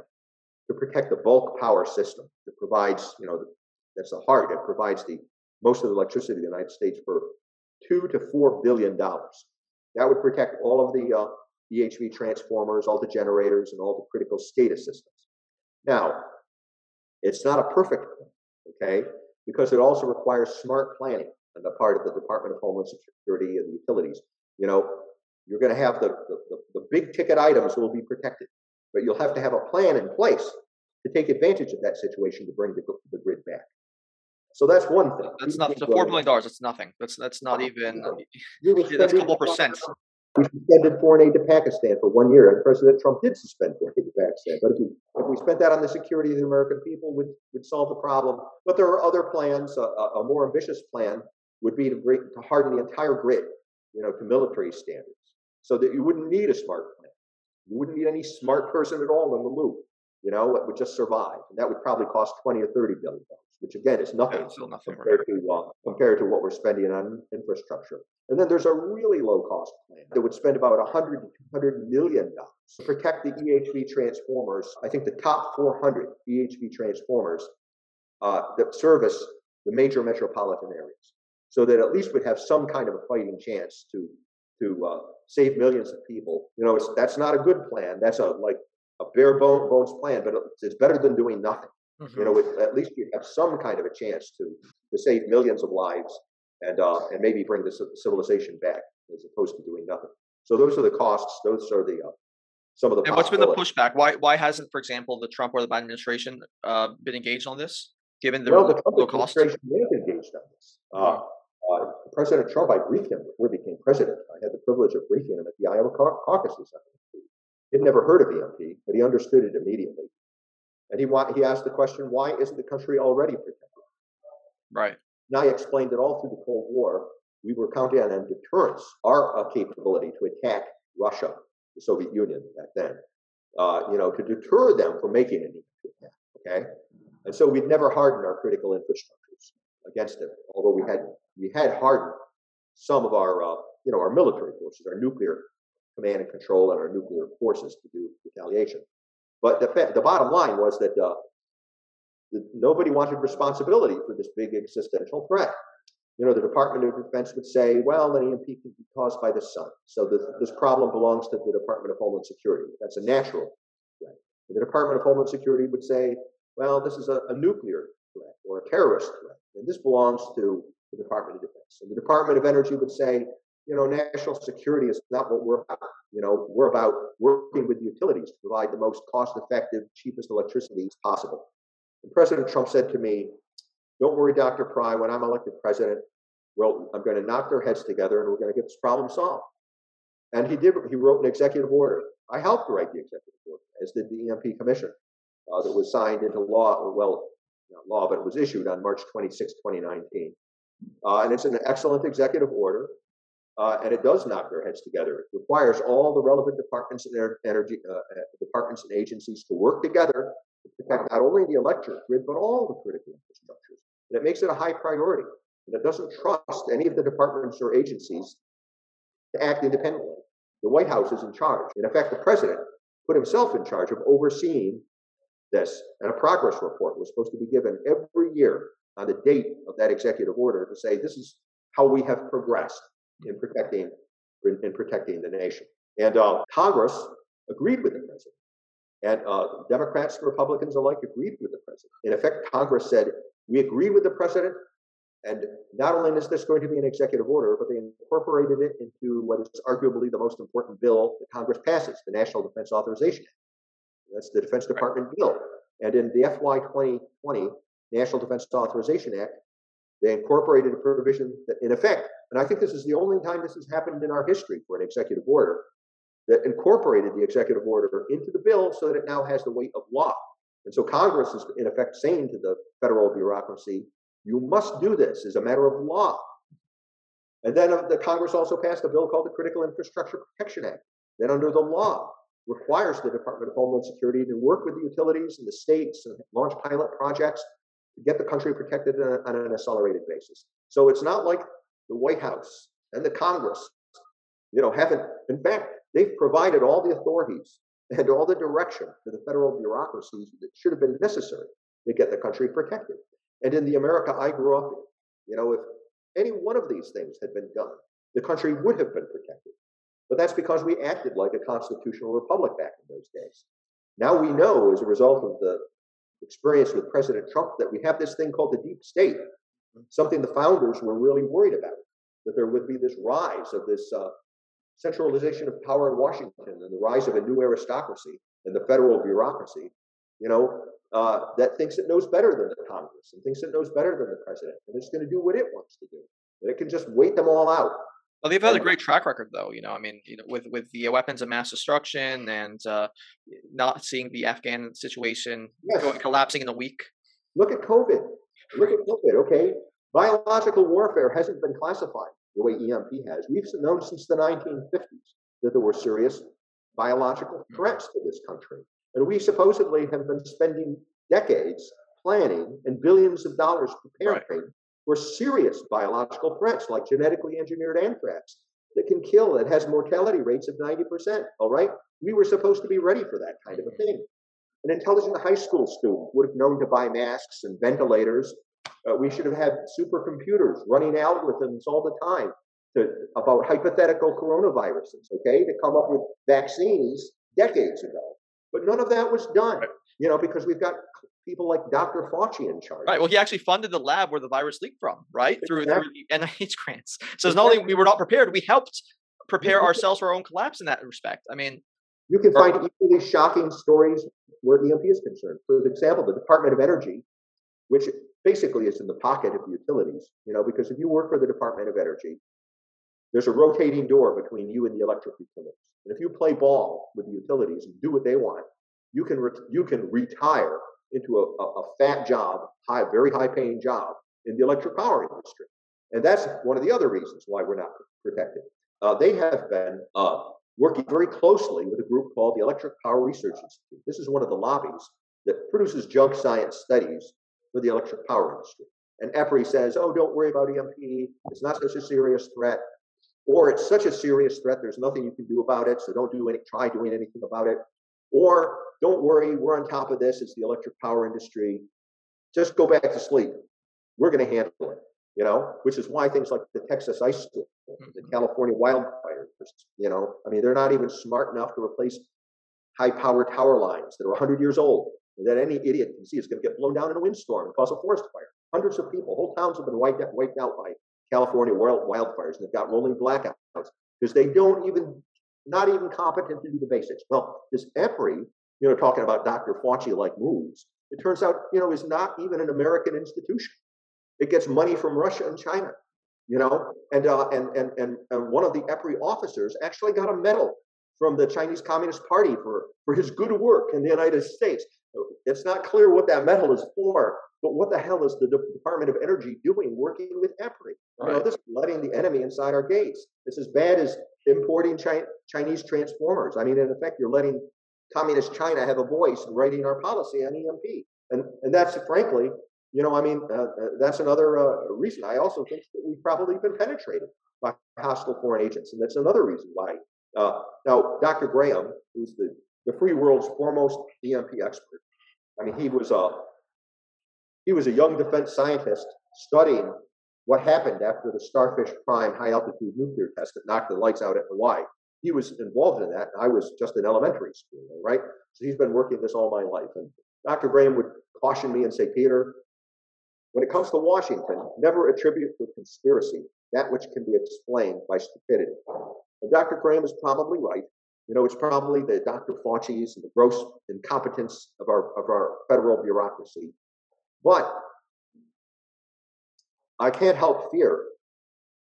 to protect the bulk power system that provides, you know, that's the heart. It provides the most of the electricity in the United States for two to four billion dollars. That would protect all of the uh, EHV transformers, all the generators, and all the critical SCADA systems. Now, it's not a perfect plan, okay, because it also requires smart planning on the part of the Department of Homeland Security and the utilities. You know, you're going to have the, the, the big ticket items will be protected, but you'll have to have a plan in place to take advantage of that situation to bring the, the grid back. So that's one thing. That's not the four billion dollars. That's nothing. That's that's not even. That's a couple percent. We suspended foreign aid to Pakistan for one year, and President Trump did suspend foreign aid to Pakistan. But if we, if we spent that on the security of the American people, would would solve the problem. But there are other plans. A, a more ambitious plan would be to bring to harden the entire grid, you know, to military standards, so that you wouldn't need a smart plan. You wouldn't need any smart person at all in the loop. You know, it would just survive, and that would probably cost twenty or thirty billion dollars which again is nothing, yeah, nothing compared right. to uh, compared to what we're spending on infrastructure. And then there's a really low cost plan that would spend about 100 to 200 million dollars to protect the EHV transformers. I think the top 400 EHV transformers uh, that service the major metropolitan areas, so that at least would have some kind of a fighting chance to to uh, save millions of people. You know, that's not a good plan. That's a like a bare bones plan, but it's better than doing nothing. Mm-hmm. You know, with, at least you have some kind of a chance to to save millions of lives and uh, and maybe bring the civilization back as opposed to doing nothing. So those are the costs. Those are the uh, some of the. And what's been the pushback? Why why hasn't, for example, the Trump or the Biden administration uh, been engaged on this? Given the well, the Trump administration is engaged on this. Uh, uh, president Trump, I briefed him before he became president. I had the privilege of briefing him at the Iowa caucus He'd never heard of EMP, but he understood it immediately. And he he asked the question, why isn't the country already protected? Right. And I explained that all through the Cold War, we were counting on deterrence, our uh, capability to attack Russia, the Soviet Union back then, uh, you know, to deter them from making any attack. Okay, and so we'd never hardened our critical infrastructures against it, although we had we had hardened some of our uh, you know our military forces, our nuclear command and control, and our nuclear forces to do retaliation. But the, the bottom line was that uh, nobody wanted responsibility for this big existential threat. You know, the Department of Defense would say, well, an EMP can be caused by the sun. So the, this problem belongs to the Department of Homeland Security. That's a natural threat. And the Department of Homeland Security would say, well, this is a, a nuclear threat or a terrorist threat. And this belongs to the Department of Defense. And the Department of Energy would say, you know, national security is not what we're about. You know, we're about working with utilities to provide the most cost-effective, cheapest electricity possible. And President Trump said to me, "Don't worry, Dr. Pry. When I'm elected president, well, I'm going to knock their heads together and we're going to get this problem solved." And he did. He wrote an executive order I helped write the executive order, as did the EMP Commission, uh, that was signed into law. Well, not law, but it was issued on March 26, 2019. Uh, and it's an excellent executive order, uh, and it does knock their heads together. It requires all the relevant departments and energy uh, uh, departments and agencies to work together to protect not only the electric grid but all the critical infrastructures. And it makes it a high priority. And it doesn't trust any of the departments or agencies to act independently. The White House is in charge. In effect, the president put himself in charge of overseeing this. And a progress report was supposed to be given every year on the date of that executive order to say this is how we have progressed in protecting in, protecting the nation. And uh, Congress agreed with the president, and uh, Democrats and Republicans alike agreed with the president. In effect, Congress said we agree with the president, and not only is this going to be an executive order, but they incorporated it into what is arguably the most important bill that Congress passes, the National Defense Authorization Act. That's the Defense Department bill. And in the FY 2020 National Defense Authorization Act, they incorporated a provision that, in effect, and I think this is the only time this has happened in our history for an executive order, that incorporated the executive order into the bill so that it now has the weight of law. And so Congress is, in effect, saying to the federal bureaucracy, you must do this as a matter of law. And then uh, the Congress also passed a bill called the Critical Infrastructure Protection Act. Then, under the law requires the Department of Homeland Security to work with the utilities and the states and launch pilot projects to get the country protected on an accelerated basis. So it's not like the White House and the Congress, you know, haven't. In fact, they've provided all the authorities and all the direction to the federal bureaucracies that should have been necessary to get the country protected. And in the America I grew up in, you know, if any one of these things had been done, the country would have been protected. But that's because we acted like a constitutional republic back in those days. Now we know, as a result of the experience with President Trump, that we have this thing called the deep state, something the founders were really worried about, that there would be this rise of this uh, centralization of power in Washington and the rise of a new aristocracy and the federal bureaucracy, you know, uh, that thinks it knows better than the Congress and thinks it knows better than the president, and it's going to do what it wants to do. And it can just wait them all out. Well, they've had a great track record, though. You know, I mean, you know, with with the weapons of mass destruction and uh, not seeing the Afghan situation yes. going, collapsing in a week. Look at COVID. Look at COVID. Okay, biological warfare hasn't been classified the way EMP has. We've known since the 1950s that there were serious biological mm. threats to this country, and we supposedly have been spending decades planning and billions of dollars preparing right for serious biological threats like genetically engineered anthrax that can kill, that has mortality rates of 90%. All right? We were supposed to be ready for that kind of a thing. An intelligent high school student would have known to buy masks and ventilators. Uh, we should have had supercomputers running algorithms all the time to, about hypothetical coronaviruses, okay, to come up with vaccines decades ago. But none of that was done, you know, because we've got people like Dr. Fauci in charge. Right. Well, he actually funded the lab where the virus leaked from, right? Through, exactly. through the NIH grants. So it's not only we were not prepared, we helped prepare ourselves for our own collapse in that respect. I mean, you can find equally shocking stories where EMP is concerned. For example, the Department of Energy, which basically is in the pocket of the utilities, you know, because if you work for the Department of Energy, there's a rotating door between you and the electric utilities. And if you play ball with the utilities and do what they want, you can re- you can retire into a, a, a fat job, high, very high paying job in the electric power industry. And that's one of the other reasons why we're not protected. Uh, they have been uh, working very closely with a group called the Electric Power Research Institute. This is one of the lobbies that produces junk science studies for the electric power industry. And EPRI says, oh, don't worry about EMP. It's not such a serious threat. Or it's such a serious threat, there's nothing you can do about it, so don't do any, try doing anything about it. Or don't worry, we're on top of this. It's the electric power industry. Just go back to sleep. We're going to handle it, you know, which is why things like the Texas ice storm, the mm-hmm. California wildfires, you know, I mean, they're not even smart enough to replace high power tower lines that are 100 years old that any idiot can see is going to get blown down in a windstorm and cause a forest fire. Hundreds of people, whole towns have been wiped out, wiped out by California wildfires and they've got rolling blackouts because they don't even, not even competent to do the basics. Well, this EPRI you know, talking about Dr. Fauci like moves. It turns out, you know, is not even an American institution. It gets money from Russia and China, you know, and uh, and, and and and one of the EPRI officers actually got a medal from the Chinese Communist Party for, for his good work in the United States. It's not clear what that medal is for, but what the hell is the Department of Energy doing working with EPRI? Right. You know, this is letting the enemy inside our gates. It's as bad as importing Chi- Chinese transformers. I mean, in effect, you're letting communist China have a voice in writing our policy on EMP. And, and that's frankly, you know, I mean, uh, uh, that's another uh, reason. I also think that we've probably been penetrated by hostile foreign agents. And that's another reason why. Uh, now, Dr. Graham, who's the, the free world's foremost EMP expert, I mean, he was a he was a young defense scientist studying what happened after the Starfish Prime high altitude nuclear test that knocked the lights out at Hawaii. He was involved in that. I was just in elementary school, right? So he's been working this all my life. And Dr. Graham would caution me and say, Peter, when it comes to Washington, never attribute to conspiracy that which can be explained by stupidity. And Dr. Graham is probably right. You know, it's probably the Dr. Fauci's and the gross incompetence of our of our federal bureaucracy. But I can't help fear.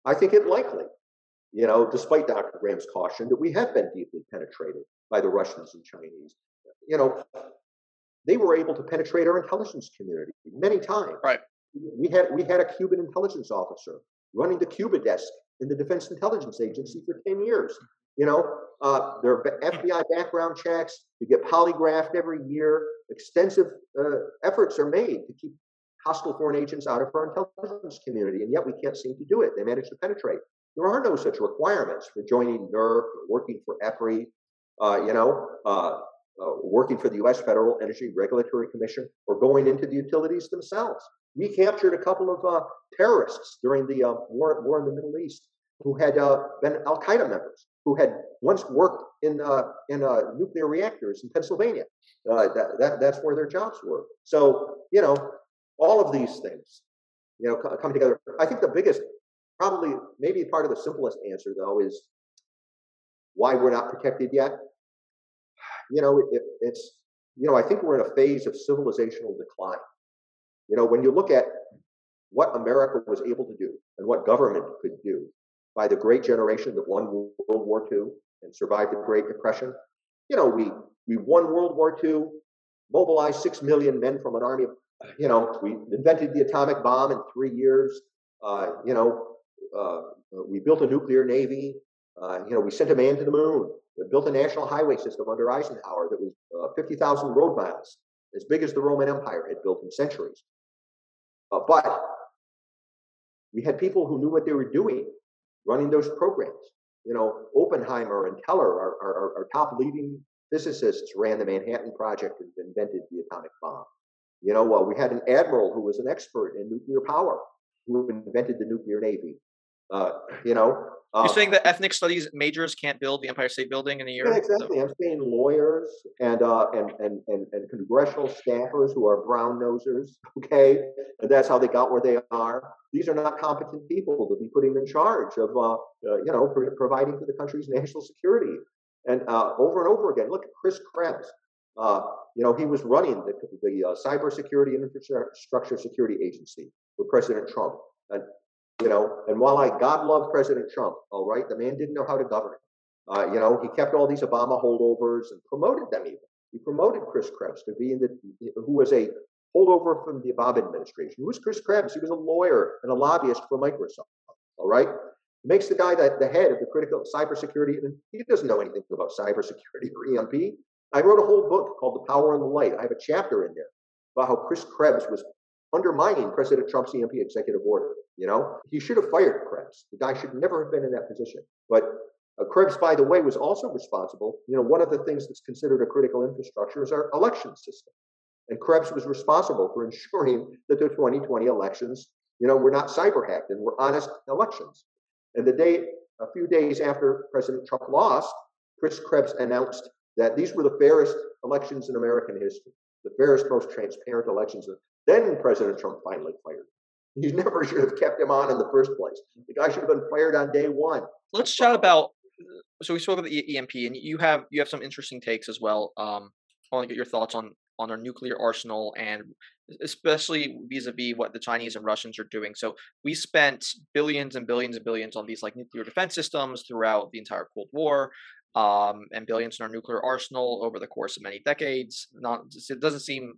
I think it likely, you know, despite Dr. Graham's caution, that we have been deeply penetrated by the Russians and Chinese. You know, they were able to penetrate our intelligence community many times. Right. We had we had a Cuban intelligence officer running the Cuba desk in the Defense Intelligence Agency for 10 years. You know, uh, there are FBI background checks. You get polygraphed every year. Extensive uh, efforts are made to keep hostile foreign agents out of our intelligence community, and yet we can't seem to do it. They manage to penetrate. There are no such requirements for joining NERC or working for EPRI, uh, you know, uh, uh, working for the U.S. Federal Energy Regulatory Commission, or going into the utilities themselves. We captured a couple of uh, terrorists during the uh, war, war in the Middle East who had been Al Qaeda members who had once worked in uh, in uh, nuclear reactors in Pennsylvania. Uh, that, that, that's where their jobs were. So you know, all of these things, you know, come together. I think the biggest, probably maybe part of the simplest answer though is why we're not protected yet. You know, it, it's you know, I think we're in a phase of civilizational decline. You know, when you look at what America was able to do and what government could do by the great generation that won World War II and survived the Great Depression. You know, we we won World War II, mobilized six million men from an army. Of, you know, we invented the atomic bomb in three years. Uh, you know, uh, we built a nuclear navy. Uh, you know, we sent a man to the moon. We built a national highway system under Eisenhower that was uh, 50,000 road miles, as big as the Roman Empire had built in centuries. Uh, but we had people who knew what they were doing running those programs. You know, Oppenheimer and Teller, our, our, top leading physicists, ran the Manhattan Project and invented the atomic bomb. You know, well, we had an admiral who was an expert in nuclear power who invented the nuclear navy. Uh, you know, you're saying that ethnic studies majors can't build the Empire State Building in a year? Yeah, exactly. So. I'm saying lawyers and, uh, and, and, and, and congressional staffers who are brown nosers, okay? And that's how they got where they are. These are not competent people to be putting in charge of, uh, uh, you know, providing for the country's national security. And uh, over and over again, look at Chris Krebs. Uh, you know, he was running the, the uh, Cybersecurity and Infrastructure Security Agency for President Trump. And you know, and while I God love President Trump, all right, the man didn't know how to govern. Uh, you know, he kept all these Obama holdovers and promoted them even. He promoted Chris Krebs to be in the who was a holdover from the Obama administration. Who was Chris Krebs? He was a lawyer and a lobbyist for Microsoft. All right. Makes the guy that the head of the critical cybersecurity, and he doesn't know anything about cybersecurity or EMP. I wrote a whole book called The Power and the Light. I have a chapter in there about how Chris Krebs was undermining President Trump's EMP executive order. You know, he should have fired Krebs. The guy should never have been in that position. But uh, Krebs, by the way, was also responsible. You know, one of the things that's considered a critical infrastructure is our election system. And Krebs was responsible for ensuring that the 2020 elections, you know, were not cyber hacked and were honest elections. And the day, a few days after President Trump lost, Chris Krebs announced that these were the fairest elections in American history, the fairest, most transparent elections. Then President Trump finally fired. You never should have kept him on in the first place. The guy should have been fired on day one. Let's chat about. So we spoke about the EMP, and you have you have some interesting takes as well. Um, I want to get your thoughts on on our nuclear arsenal and especially vis-a-vis what the Chinese and Russians are doing. So we spent billions and billions and billions on these like nuclear defense systems throughout the entire Cold War. um, and billions in our nuclear arsenal over the course of many decades. Not it doesn't seem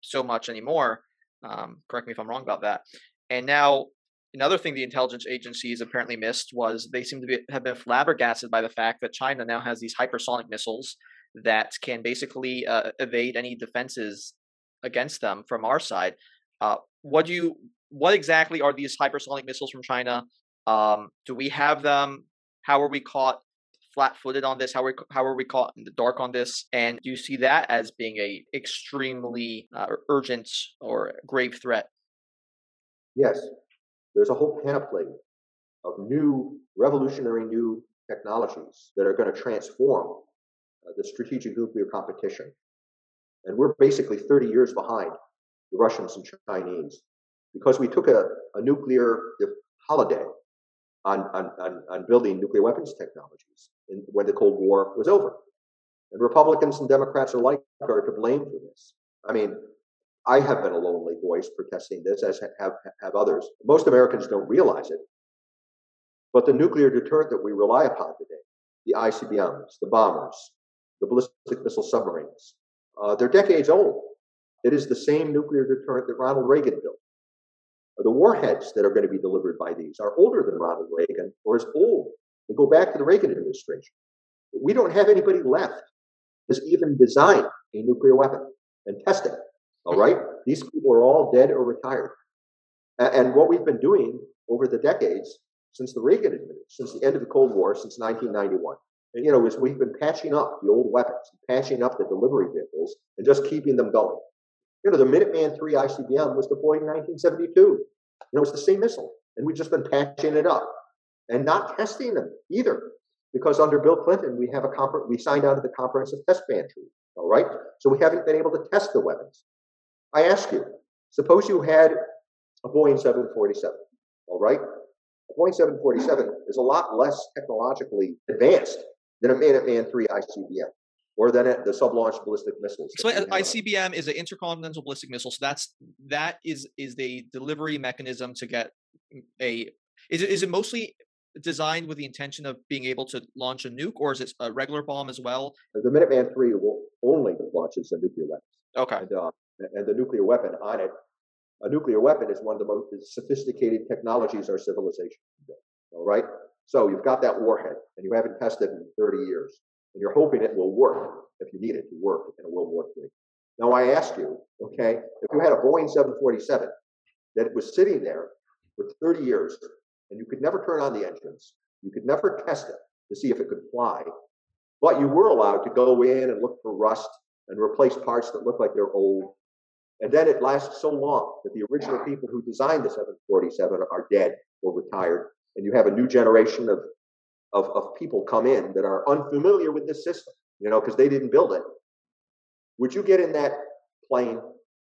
so much anymore. Um, correct me if I'm wrong about that. And now another thing the intelligence agencies apparently missed was they seem to be, have been flabbergasted by the fact that China now has these hypersonic missiles that can basically uh, evade any defenses against them from our side. Uh, what do you? What exactly are these hypersonic missiles from China? Um, do we have them? How are we caught flat-footed on this? How are how are we caught in the dark on this? And do you see that as being a extremely uh, urgent or grave threat? Yes, there's a whole panoply of new, revolutionary new technologies that are going to transform uh, the strategic nuclear competition. And we're basically 30 years behind the Russians and Chinese because we took a, a nuclear holiday on, on, on, building nuclear weapons technologies in, when the Cold War was over. And Republicans and Democrats alike are to blame for this. I mean, I have been a lonely voice protesting this, as have, have others. Most Americans don't realize it. But the nuclear deterrent that we rely upon today, the ICBMs, the bombers, the ballistic missile submarines, uh, they're decades old. It is the same nuclear deterrent that Ronald Reagan built. The warheads that are going to be delivered by these are older than Ronald Reagan or as old. They go back to the Reagan administration. But we don't have anybody left that's even designed a nuclear weapon and test it. All right? These people are all dead or retired. And what we've been doing over the decades since the Reagan administration, since the end of the Cold War, since 1991, you know, is we've been patching up the old weapons, patching up the delivery vehicles, and just keeping them going. You know, the Minuteman III ICBM was deployed in 1972. You know, it's the same missile, and we've just been patching it up and not testing them either, because under Bill Clinton we have a we signed on to the Comprehensive Test Ban Treaty. All right, so we haven't been able to test the weapons. I ask you, suppose you had a Boeing 747. All right, a Boeing 747 is a lot less technologically advanced than a Minuteman III ICBM or than the sub-launched ballistic missiles. So uh, ICBM is an intercontinental ballistic missile. So that's that is is the delivery mechanism to get a. Is it is it mostly designed with the intention of being able to launch a nuke, or is it a regular bomb as well? The Minuteman III will only launches a nuclear weapon. Okay. And, uh, and the nuclear weapon on it, a nuclear weapon is one of the most sophisticated technologies our civilization. Can do. All right. So you've got that warhead and you haven't tested it in 30 years, and you're hoping it will work if you need it to work in a World War III. Now I ask you, okay, if you had a Boeing 747 that was sitting there for 30 years and you could never turn on the engines, you could never test it to see if it could fly, but you were allowed to go in and look for rust and replace parts that look like they're old. And then it lasts so long that the original people who designed the 747 are dead or retired and you have a new generation of, of, of people come in that are unfamiliar with this system, you know, because they didn't build it. Would you get in that plane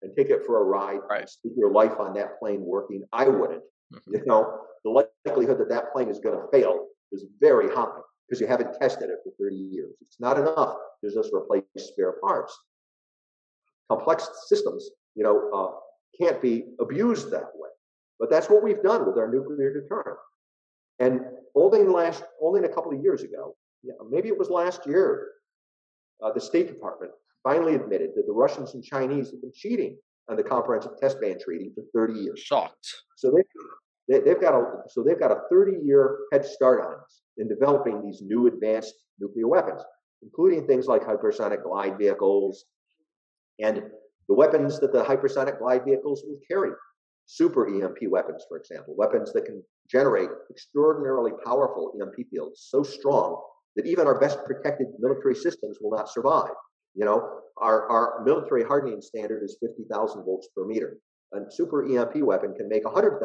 and take it for a ride, right. keep your life on that plane working? I wouldn't. Mm-hmm. You know, the likelihood that that plane is going to fail is very high because you haven't tested it for 30 years. It's not enough to just replace spare parts. Complex systems, you know, uh, can't be abused that way. But that's what we've done with our nuclear deterrent. And only last, only a couple of years ago, yeah, maybe it was last year, uh, the State Department finally admitted that the Russians and Chinese have been cheating on the Comprehensive Test Ban Treaty for 30 years. Shocked. So they, they have got a so they've got a 30 year head start on us in developing these new advanced nuclear weapons, including things like hypersonic glide vehicles and the weapons that the hypersonic glide vehicles will carry super EMP weapons, for example, weapons that can generate extraordinarily powerful EMP fields so strong that even our best protected military systems will not survive. You know, our, our military hardening standard is 50,000 volts per meter. A super EMP weapon can make 100,000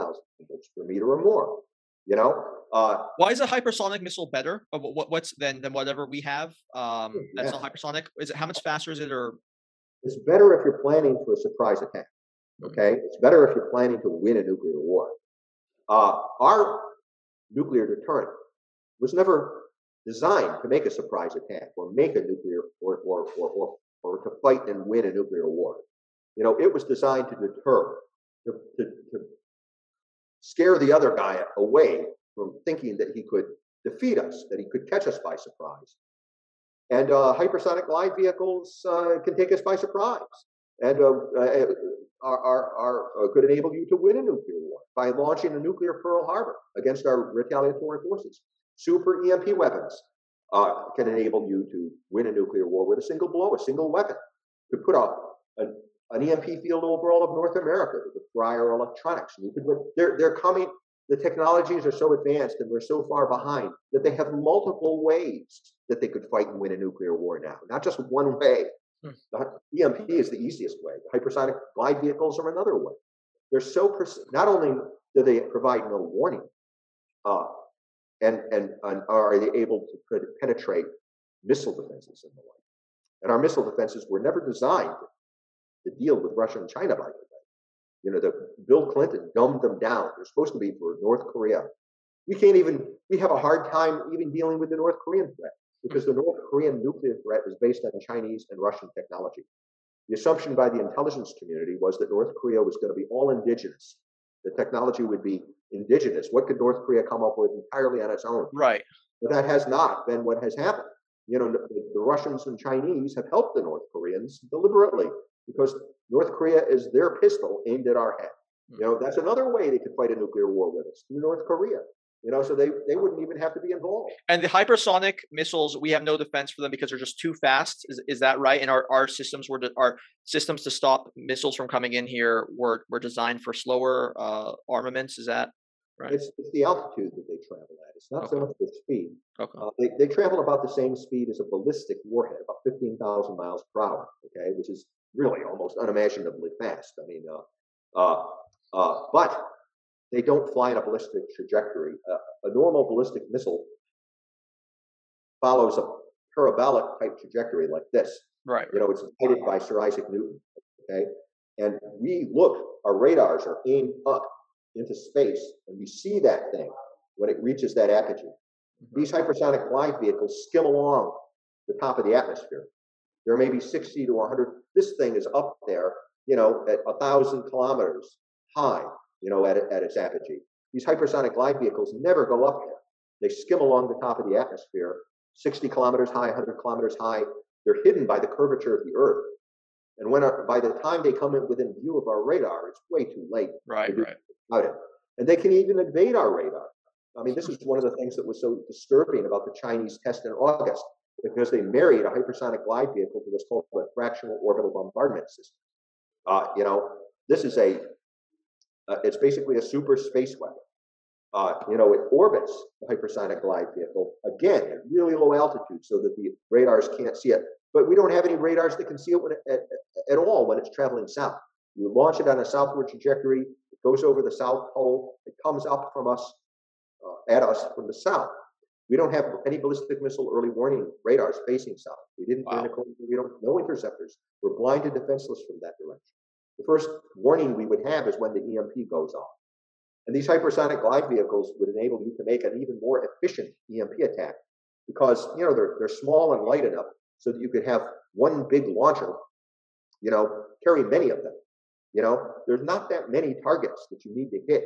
volts per meter or more. You know, uh, why is a hypersonic missile better? What, what's than than whatever we have? Um, that's yeah. not hypersonic. Is it how much faster is it? Or it's better if you're planning for a surprise attack. Okay, it's better if you're planning to win a nuclear war. Uh, our nuclear deterrent was never designed to make a surprise attack or make a nuclear or or or or, or to fight and win a nuclear war. You know, it was designed to deter, to, to, to scare the other guy away from thinking that he could defeat us, that he could catch us by surprise. And uh, hypersonic glide vehicles uh, can take us by surprise and uh, uh, are, are, are, could enable you to win a nuclear war by launching a nuclear Pearl Harbor against our retaliatory forces. Super EMP weapons uh, can enable you to win a nuclear war with a single blow, a single weapon. To put a, an, an EMP field over all of North America with fry electronics. And you could win. They're, they're coming the technologies are so advanced and we're so far behind that they have multiple ways that they could fight and win a nuclear war now, not just one way. Hmm. The EMP is the easiest way. The hypersonic glide vehicles are another way. They're so pers- not only do they provide no warning, uh, and, and, and are they able to penetrate missile defenses and the like. And our missile defenses were never designed to deal with Russia and China, by the way. You know, the Bill Clinton dumbed them down. They're supposed to be for North Korea. We can't even, we have a hard time even dealing with the North Korean threat because the North Korean nuclear threat is based on Chinese and Russian technology. The assumption by the intelligence community was that North Korea was going to be all indigenous. The technology would be indigenous. What could North Korea come up with entirely on its own? Right. But that has not been what has happened. You know, the, the Russians and Chinese have helped the North Koreans deliberately because North Korea is their pistol aimed at our head. Hmm. You know, that's another way they could fight a nuclear war with us through North Korea. You know, so they, they wouldn't even have to be involved. And the hypersonic missiles, we have no defense for them because they're just too fast. Is, is that right? And our, our systems were de- our systems to stop missiles from coming in here were were designed for slower uh, armaments. Is that right? It's, it's the altitude that they travel at. It's not okay. so much the speed. Okay. Uh, they, they travel about the same speed as a ballistic warhead, about 15,000 miles per hour, okay, which is really almost unimaginably fast. I mean, uh, uh, uh, but they don't fly in a ballistic trajectory. Uh, a normal ballistic missile follows a parabolic type trajectory like this. Right. You know, it's guided by Sir Isaac Newton. Okay, and we look, our radars are aimed up into space, and we see that thing when it reaches that apogee. Mm-hmm. These hypersonic glide vehicles skim along the top of the atmosphere. There may be 60 to 100. This thing is up there, you know, at a thousand kilometers high, you know, at, at its apogee. These hypersonic glide vehicles never go up there. They skim along the top of the atmosphere, 60 kilometers high, 100 kilometers high. They're hidden by the curvature of the Earth. And when our, by the time they come in within view of our radar, it's way too late. Right, right. About it. And they can even invade our radar. I mean, this is one of the things that was so disturbing about the Chinese test in August because they married a hypersonic glide vehicle to what's called a fractional orbital bombardment system. Uh, you know, this is a, uh, it's basically a super space weapon. Uh, you know, it orbits the hypersonic glide vehicle again at really low altitude so that the radars can't see it. But we don't have any radars that can see it it, at, at all when it's traveling south. You launch it on a southward trajectory, it goes over the south pole, it comes up from us, uh, at us from the south. We don't have any ballistic missile early warning radars facing south. We didn't. Wow. We don't. No interceptors. We're blind and defenseless from that direction. The first warning we would have is when the EMP goes off. And these hypersonic glide vehicles would enable you to make an even more efficient EMP attack because you know they're they're small and light enough so that you could have one big launcher, you know, carry many of them. You know, there's not that many targets that you need to hit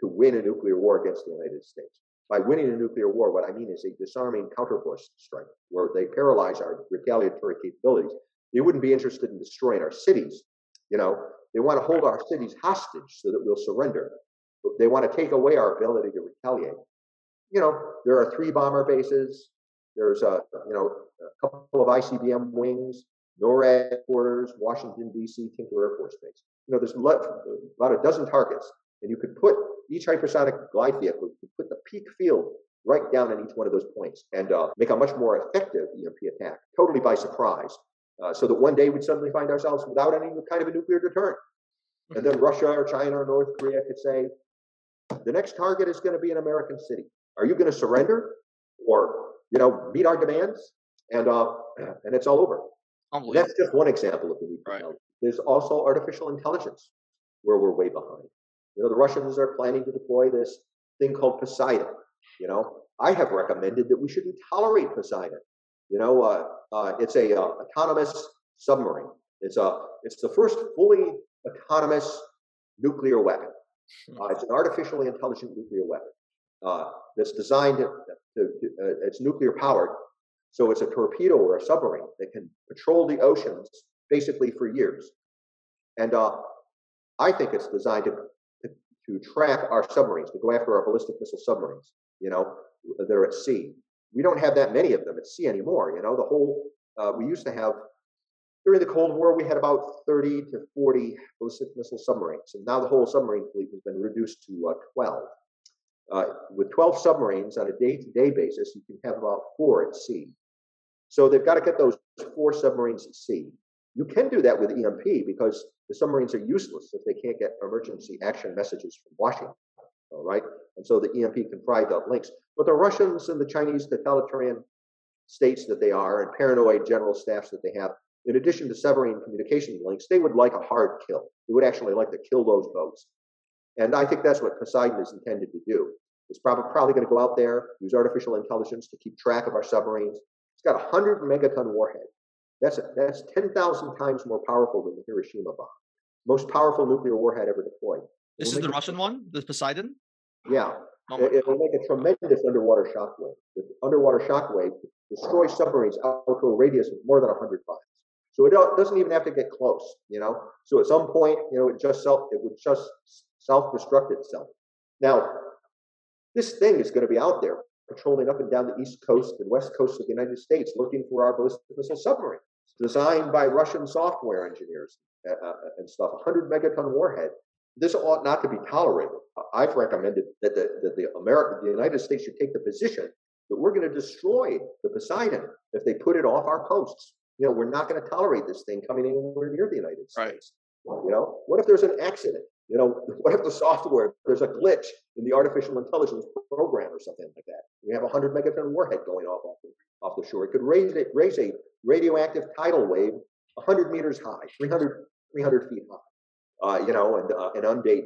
to win a nuclear war against the United States. By winning a nuclear war, what I mean is a disarming counterforce strike, where they paralyze our retaliatory capabilities. They wouldn't be interested in destroying our cities. You know, they want to hold our cities hostage so that we'll surrender. They want to take away our ability to retaliate. You know, there are three bomber bases. There's a you know a couple of ICBM wings, NORAD headquarters, Washington D.C. Tinker Air Force Base. You know, there's about a dozen targets, and you could put each hypersonic glide vehicle, you could put the peak field right down in each one of those points and uh, make a much more effective EMP attack, totally by surprise, uh, so that one day we'd suddenly find ourselves without any kind of a nuclear deterrent. And then Russia or China or North Korea could say, the next target is going to be an American city. Are you going to surrender or, you know, meet our demands? And, uh, and it's all over. That's just one example of the nuclear. Right. There's also artificial intelligence where we're way behind. You know, the Russians are planning to deploy this thing called Poseidon. You know, I have recommended that we shouldn't tolerate Poseidon. You know, uh, uh, it's a uh, autonomous submarine. It's a it's the first fully autonomous nuclear weapon. Hmm. Uh, it's an artificially intelligent nuclear weapon uh, that's designed to, to, to uh, it's nuclear powered So it's a torpedo or a submarine that can patrol the oceans basically for years. And uh, I think it's designed to, to track our submarines, to go after our ballistic missile submarines, you know, that are at sea. We don't have that many of them at sea anymore. You know, the whole, uh, we used to have, during the Cold War, we had about 30 to 40 ballistic missile submarines. And now the whole submarine fleet has been reduced to uh, 12. Uh, with 12 submarines on a day to day basis, you can have about four at sea. So they've got to get those four submarines at sea. You can do that with EMP because the submarines are useless if they can't get emergency action messages from Washington. All right. And so the EMP can provide up links. But the Russians and the Chinese totalitarian states that they are and paranoid general staffs that they have, in addition to severing communication links, they would like a hard kill. They would actually like to kill those boats. And I think that's what Poseidon is intended to do. It's probably, probably going to go out there, use artificial intelligence to keep track of our submarines. It's got a 100 megaton warhead. That's, a, that's 10,000 times more powerful than the Hiroshima bomb. Most powerful nuclear warhead ever deployed. This is the Russian one, the Poseidon? Yeah. Oh it, will make a tremendous underwater shock wave. The underwater shock wave destroys submarines out to a radius of more than 100 miles. So it doesn't even have to get close, you know. So at some point, you know, it just self it would just self-destruct itself. Now, this thing is going to be out there patrolling up and down the east coast and west coast of the United States looking for our ballistic missile submarine, designed by Russian software engineers uh, uh, and stuff. 100 megaton warhead. This ought not to be tolerated. I've recommended that the, that the America, the United States should take the position that we're going to destroy the Poseidon if they put it off our coasts. You know, we're not going to tolerate this thing coming anywhere near the United States. Right. You know, what if there's an accident? You know, what if the software, there's a glitch in the artificial intelligence program or something like that? We have a 100 megaton warhead going off off the, off the shore. It could raise, it, raise a radioactive tidal wave 100 meters high, 300, 300 feet high, uh, you know, and, uh, and undate.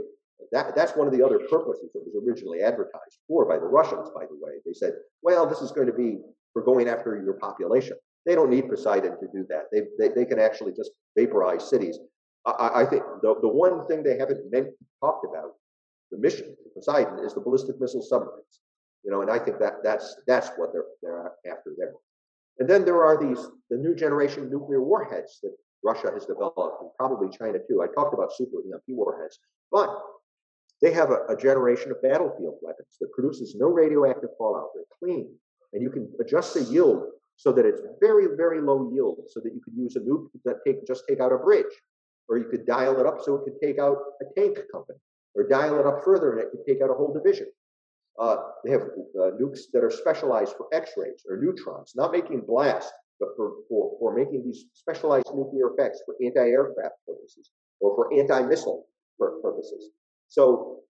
That, that's one of the other purposes that was originally advertised for by the Russians, by the way. They said, well, this is going to be for going after your population. They don't need Poseidon to do that. They, they, they can actually just vaporize cities. I, I think the, the one thing they haven't meant, talked about, the mission of Poseidon, is the ballistic missile submarines. You know, and I think that that's that's what they're they're after there. And then there are these the new generation nuclear warheads that Russia has developed, and probably China too. I talked about super EMP warheads, but they have a, a generation of battlefield weapons that produces no radioactive fallout. They're clean, and you can adjust the yield so that it's very, very low yield, so that you could use a nuke that take just take out a bridge or you could dial it up so it could take out a tank company, or dial it up further and it could take out a whole division. Uh, they have uh, nukes that are specialized for X-rays or neutrons, not making blast, but for, for, for making these specialized nuclear effects for anti-aircraft purposes or for anti-missile purposes. So,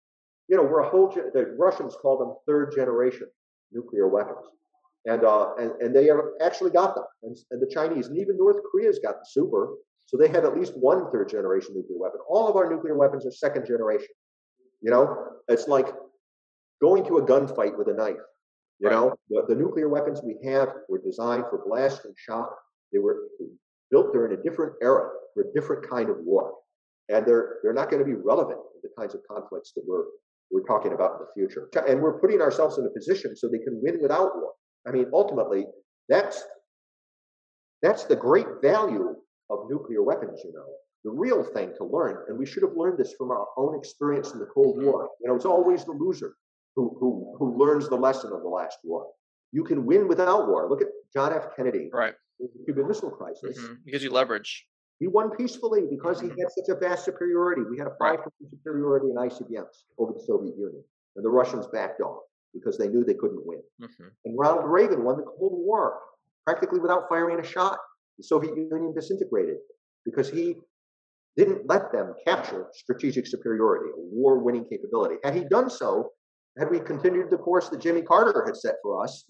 you know, we're a whole, the Russians call them third generation nuclear weapons. And, uh, and, and they have actually got them. And, and the Chinese and even North Korea's got the super, so they have at least one third generation nuclear weapon. All of our nuclear weapons are second generation. You know, it's like going to a gunfight with a knife. You right. know, the, the, nuclear weapons we have were designed for blast and shock. They were built during a different era for a different kind of war, and they're they're not going to be relevant to the kinds of conflicts that we're we're talking about in the future. And we're putting ourselves in a position so they can win without war. I mean, ultimately, that's that's the great value of nuclear weapons, you know. The real thing to learn, and we should have learned this from our own experience in the Cold mm-hmm. War. You know, it's always the loser who who who learns the lesson of the last war. You can win without war. Look at John F. Kennedy, right? The Cuban Missile Crisis. Mm-hmm. Because you leverage. He won peacefully because he mm-hmm. had such a vast superiority. We had a five percent superiority in ICBMs over the Soviet Union, and the Russians backed off because they knew they couldn't win. Mm-hmm. And Ronald Reagan won the Cold War practically without firing a shot the Soviet Union disintegrated because he didn't let them capture strategic superiority, a war winning capability. Had he done so, had we continued the course that Jimmy Carter had set for us,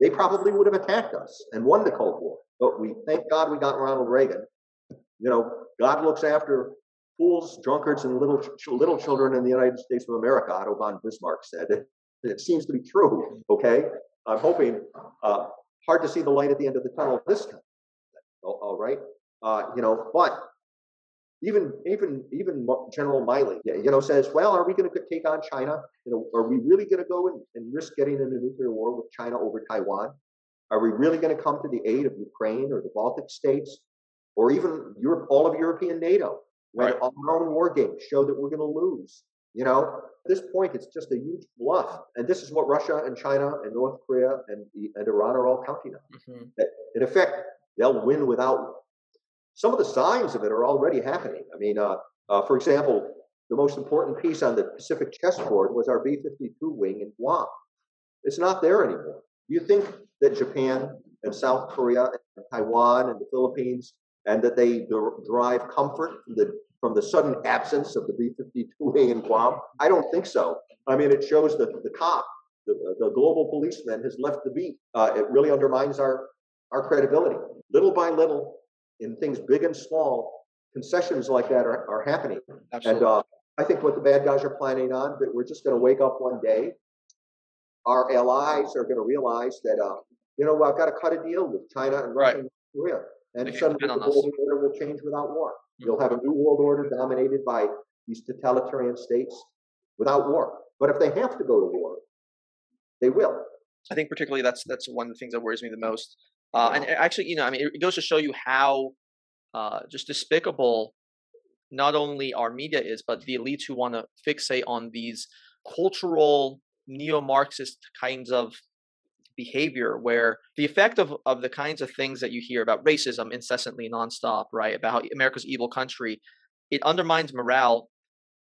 they probably would have attacked us and won the Cold War. But we thank God we got Ronald Reagan. You know, God looks after fools, drunkards, and little little children in the United States of America. Otto von Bismarck said. It, it seems to be true. Okay, I'm hoping. Uh, hard to see the light at the end of the tunnel this time all right? Uh, you know, but even even even General Milley, you know, says, well, are we going to take on China? You know, are we really going to go and, and risk getting in a nuclear war with China over Taiwan? Are we really going to come to the aid of Ukraine or the Baltic states or even Europe, all of European NATO when Right. our own war games show that we're going to lose? You know, at this point, it's just a huge bluff. And this is what Russia and China and North Korea and, and Iran are all counting on. Mhm. That in effect, they'll win without. Some of the signs of it are already happening. I mean, uh, uh, for example, the most important piece on the Pacific chessboard was our B 52 wing in Guam. It's not there anymore. You think that Japan and South Korea and Taiwan and the Philippines and that they der- derive comfort from the from the sudden absence of the B-52 wing in Guam? I don't think so. I mean, it shows that the cop, the, the global policeman, has left the beat. Uh, it really undermines our our credibility. Little by little, in things big and small, concessions like that are, are happening. Absolutely. And uh, I think what the bad guys are planning on that we're just going to wake up one day. Our allies are going to realize that uh, you know I've got to cut a deal with China and Russia Right. and Korea, and suddenly the world order will change without war. Mhm. You'll have a new world order dominated by these totalitarian states without war. But if they have to go to war, they will. I think particularly that's that's one of the things that worries me the most. Uh, and actually, you know, I mean, it goes to show you how uh, just despicable not only our media is, but the elites who want to fixate on these cultural neo-Marxist kinds of behavior, where the effect of of the kinds of things that you hear about racism incessantly, nonstop, right? About America's evil country, it undermines morale.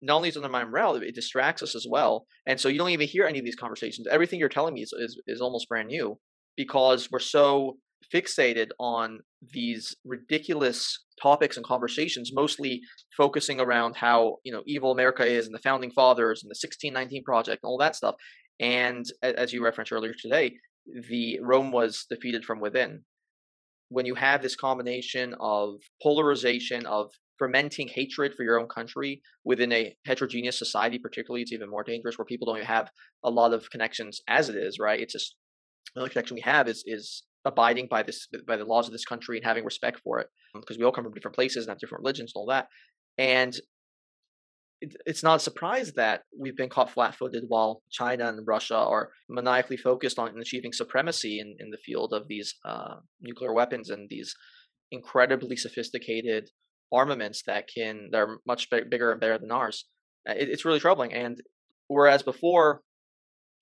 Not only does it undermine morale, it distracts us as well. And so you don't even hear any of these conversations. Everything you're telling me is, is, is almost brand new because we're so fixated on these ridiculous topics and conversations, mostly focusing around how you know evil America is and the founding fathers and the 1619 project and all that stuff. And as you referenced earlier today, the Rome was defeated from within. When you have this combination of polarization of fermenting hatred for your own country within a heterogeneous society, particularly, it's even more dangerous where people don't have a lot of connections as it is, right? It's just the only connection we have is is abiding by this by the laws of this country and having respect for it because we all come from different places and have different religions and all that. And it, it's not a surprise that we've been caught flat-footed while China and Russia are maniacally focused on achieving supremacy in, in the field of these uh, nuclear weapons and these incredibly sophisticated armaments that can that are much big, bigger and better than ours. Uh, It, it's really troubling. And whereas before,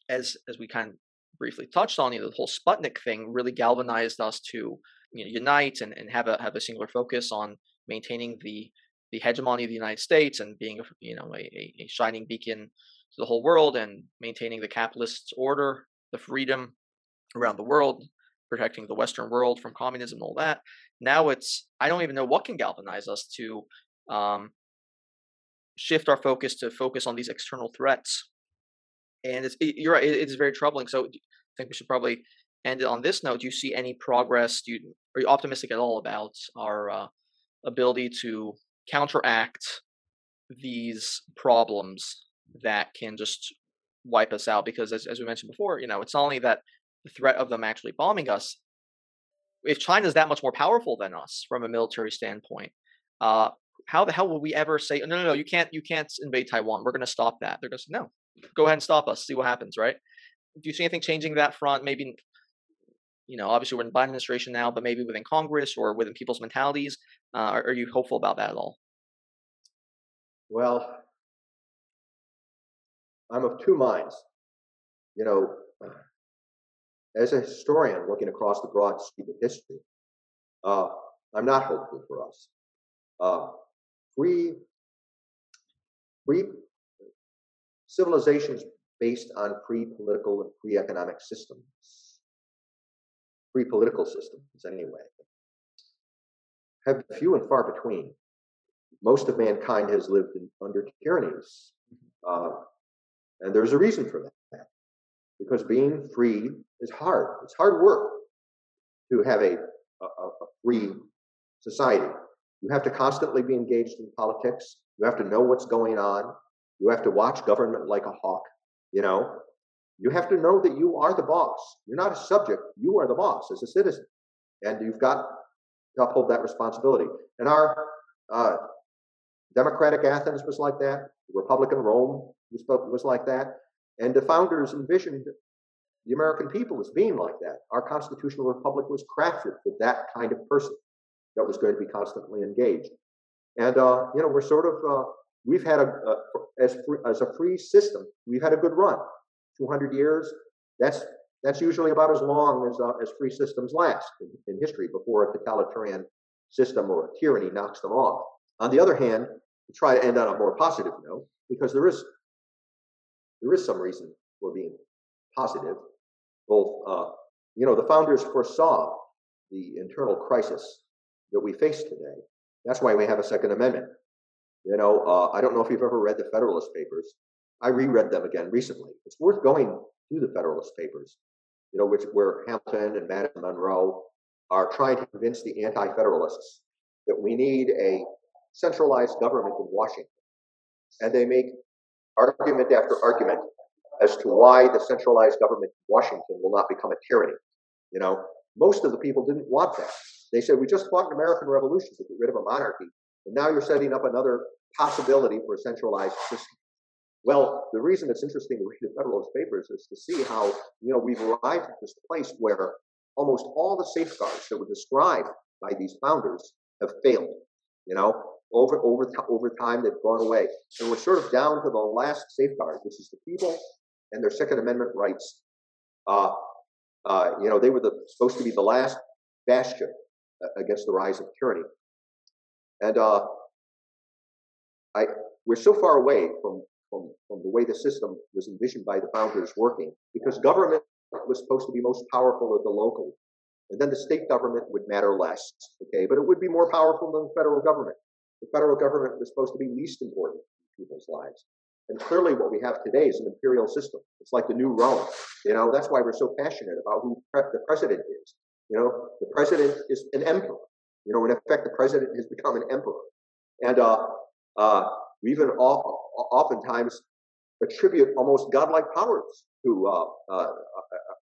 as as we kind of briefly touched on, you know, the whole Sputnik thing really galvanized us to you know, unite and, and have a have a singular focus on maintaining the the hegemony of the United States and being a, you know a- a shining beacon to the whole world and maintaining the capitalist order, the freedom around the world, protecting the Western world from communism and all that. Now it's I don't even know what can galvanize us to um, shift our focus to focus on these external threats. And it's it, you're right, it, it's very troubling. So I think we should probably end it on this note. Do you see any progress? Do you, are you optimistic at all about our uh, ability to counteract these problems that can just wipe us out? Because as, as we mentioned before, you know, it's not only that the threat of them actually bombing us. If China is that much more powerful than us from a military standpoint, uh, how the hell will we ever say, no, no, no, you can't, you can't invade Taiwan. We're going to stop that. They're going to say, no, go ahead and stop us. See what happens, right? Do you see anything changing that front? Maybe, you know, obviously we're in Biden administration now, but maybe within Congress or within people's mentalities. Uh, are, are you hopeful about that at all? Well, I'm of two minds. You know, as a historian looking across the broad sweep of history, uh, I'm not hopeful for us. Uh, free, free civilizations based on free political and free economic systems, free political systems anyway, have few and far between most of mankind has lived in, under tyrannies. Uh, and there's a reason for that. Because being free is hard. It's hard work to have a, a, a free society. You have to constantly be engaged in politics. You have to know what's going on. You have to watch government like a hawk. You know, you have to know that you are the boss. You're not a subject. You are the boss as a citizen, and you've got to uphold that responsibility. And our uh, Democratic Athens was like that. Republican Rome was, was like that. And the founders envisioned the American people as being like that. Our constitutional republic was crafted for that kind of person that was going to be constantly engaged. And uh, you know, we're sort of uh, we've had a, a as free, as a free system, we've had a good run. 200 years. That's that's usually about as long as uh, as free systems last in, in history before a totalitarian system or a tyranny knocks them off. On the other hand, to try to end on a more positive note, because there is there is some reason for being positive. Both, uh, you know, the founders foresaw the internal crisis that we face today. That's why we have a Second Amendment. You know, uh, I don't know if you've ever read the Federalist Papers. I reread them again recently. It's worth going through the Federalist Papers, you know, which where Hamilton and Madison Monroe are trying to convince the anti-federalists that we need a centralized government in Washington. And they make argument after argument as to why the centralized government in Washington will not become a tyranny. You know, most of the people didn't want that. They said, we just fought an American Revolution to get rid of a monarchy, and now you're setting up another possibility for a centralized system. Well, the reason it's interesting to read the Federalist Papers is to see how, you know, we've arrived at this place where almost all the safeguards that were described by these founders have failed. You know, over over over time they've gone away, and we're sort of down to the last safeguard, which is the people and their Second Amendment rights. Uh, uh, you know, they were the, supposed to be the last bastion against the rise of tyranny, and uh, I we're so far away from from, from the way the system was envisioned by the founders working, because government was supposed to be most powerful at the local. And then the state government would matter less, okay, but it would be more powerful than the federal government. The federal government was supposed to be least important in people's lives. And clearly, what we have today is an imperial system. It's like the new Rome. You know, that's why we're so passionate about who the president is. You know, the president is an emperor. You know, in effect, the president has become an emperor. And uh, uh, we even oftentimes attribute almost godlike powers to uh, uh,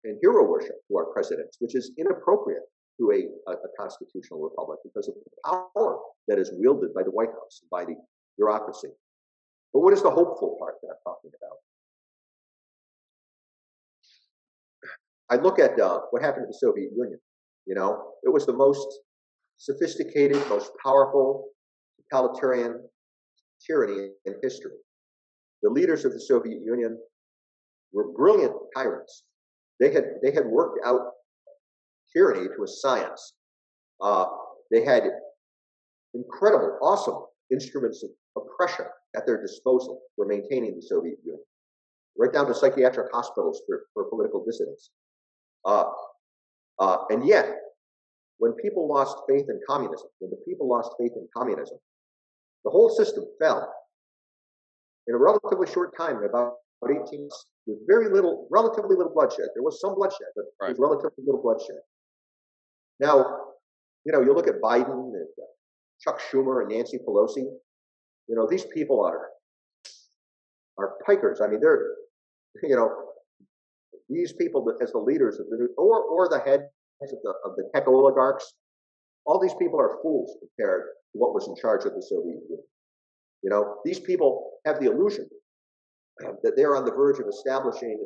and hero worship to our presidents, which is inappropriate to a, a, a, constitutional republic because of the power that is wielded by the White House, by the bureaucracy. But what is the hopeful part that I'm talking about? I look at uh, what happened to the Soviet Union. You know, it was the most sophisticated, most powerful totalitarian tyranny in history. The leaders of the Soviet Union were brilliant tyrants. They had they had worked out tyranny to a science. Uh, they had incredible, awesome instruments of oppression at their disposal for maintaining the Soviet Union, right down to psychiatric hospitals for, for political dissidents. Uh, uh, and yet, when people lost faith in communism, when the people lost faith in communism, the whole system fell in a relatively short time, in about 18 months, with very little, relatively little bloodshed. There was some bloodshed, but right. there was relatively little bloodshed. Now, you know, you look at Biden and uh, Chuck Schumer and Nancy Pelosi. You know, these people are are pikers. I mean, they're you know these people as the leaders of the or or the heads of the of the tech oligarchs. All these people are fools compared to what was in charge of the Soviet Union. You know, these people have the illusion that they're on the verge of establishing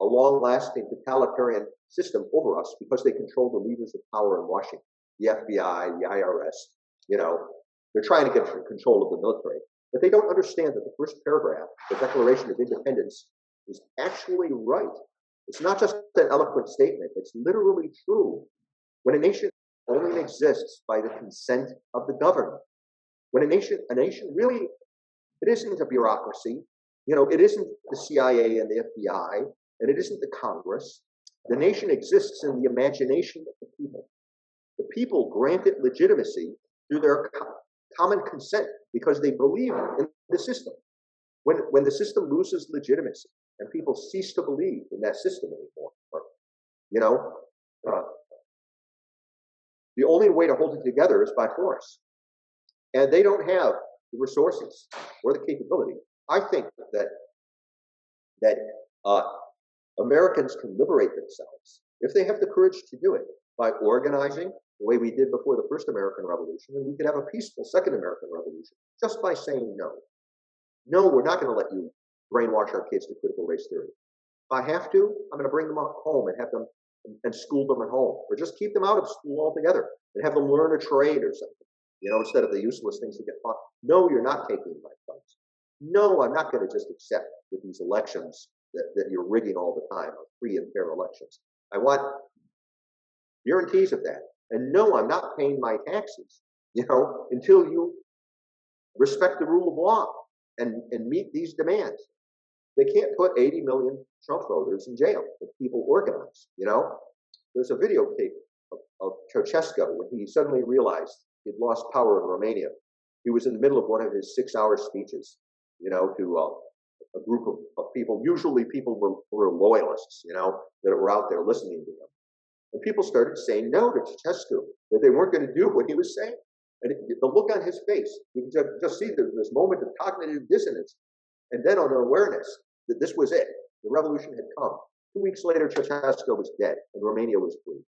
a long-lasting totalitarian system over us because they control the levers of power in Washington, the FBI, the IRS. You know, they're trying to get control of the military, but they don't understand that the first paragraph, the Declaration of Independence, is actually right. It's not just an eloquent statement; it's literally true. When a nation only exists by the consent of the governed, when a nation, a nation really, it isn't a bureaucracy. You know, it isn't the CIA and the FBI, and it isn't the Congress. The nation exists in the imagination of the people. The people grant it legitimacy through their common consent because they believe in the system. When, when the system loses legitimacy and people cease to believe in that system anymore, you know, uh, the only way to hold it together is by force. And they don't have the resources or the capability. I think that that uh, Americans can liberate themselves if they have the courage to do it by organizing the way we did before the first American Revolution, and we could have a peaceful second American Revolution just by saying no. No, we're not going to let you brainwash our kids to critical race theory. If I have to, I'm going to bring them up home and have them and school them at home, or just keep them out of school altogether and have them learn a trade or something. You know, instead of the useless things that get taught. No, you're not taking my funds. No, I'm not going to just accept that these elections that, that you're rigging all the time are free and fair elections. I want guarantees of that. And no, I'm not paying my taxes, you know, until you respect the rule of law and, and meet these demands. They can't put 80 million Trump voters in jail if people organize, you know? There's a videotape of, of Ceausescu when he suddenly realized he'd lost power in Romania. He was in the middle of one of his six hour speeches, you know, to uh, a group of, of people. Usually people were, were loyalists, you know, that were out there listening to him. And people started saying no to Ceausescu, that they weren't going to do what he was saying. And the look on his face, you can just, just see this moment of cognitive dissonance and then on an awareness that this was it. The revolution had come. Two weeks later, Ceausescu was dead and Romania was free.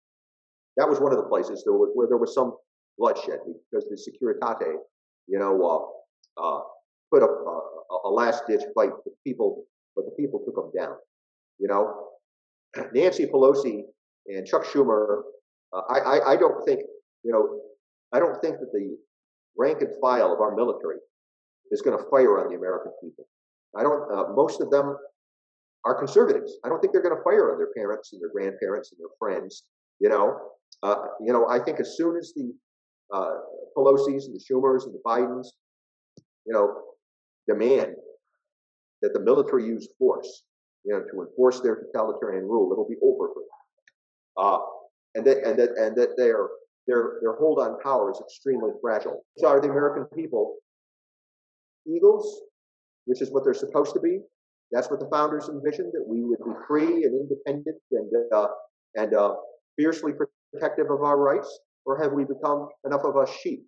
That was one of the places there was, where there was some bloodshed because the Securitate, you know, uh, uh, put up a, a last-ditch fight. The people, but the people took them down. You know, Nancy Pelosi and Chuck Schumer. Uh, I, I, I don't think, you know, I don't think that the rank and file of our military is going to fire on the American people. I don't. Uh, most of them are conservatives. I don't think they're going to fire on their parents and their grandparents and their friends. You know, uh, you know. I think as soon as the uh, Pelosi's and the Schumers and the Bidens, you know, demand that the military use force, you know, to enforce their totalitarian rule, it'll be over for them. Uh, and that and that and that their their their hold on power is extremely fragile. So are the American people eagles, which is what they're supposed to be. That's what the founders envisioned that we would be free and independent and uh, and uh, fiercely protective of our rights, or have we become enough of a sheep?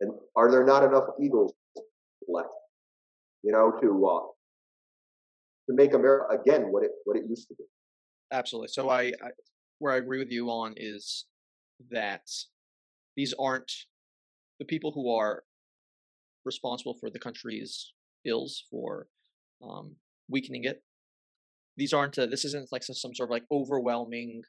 And are there not enough eagles left? You know, to uh, to make America again what it what it used to be. Absolutely. So I, I where I agree with you on is that these aren't the people who are responsible for the country's ills for um, weakening it. These aren't. Uh, this isn't like some, some, sort of like overwhelming,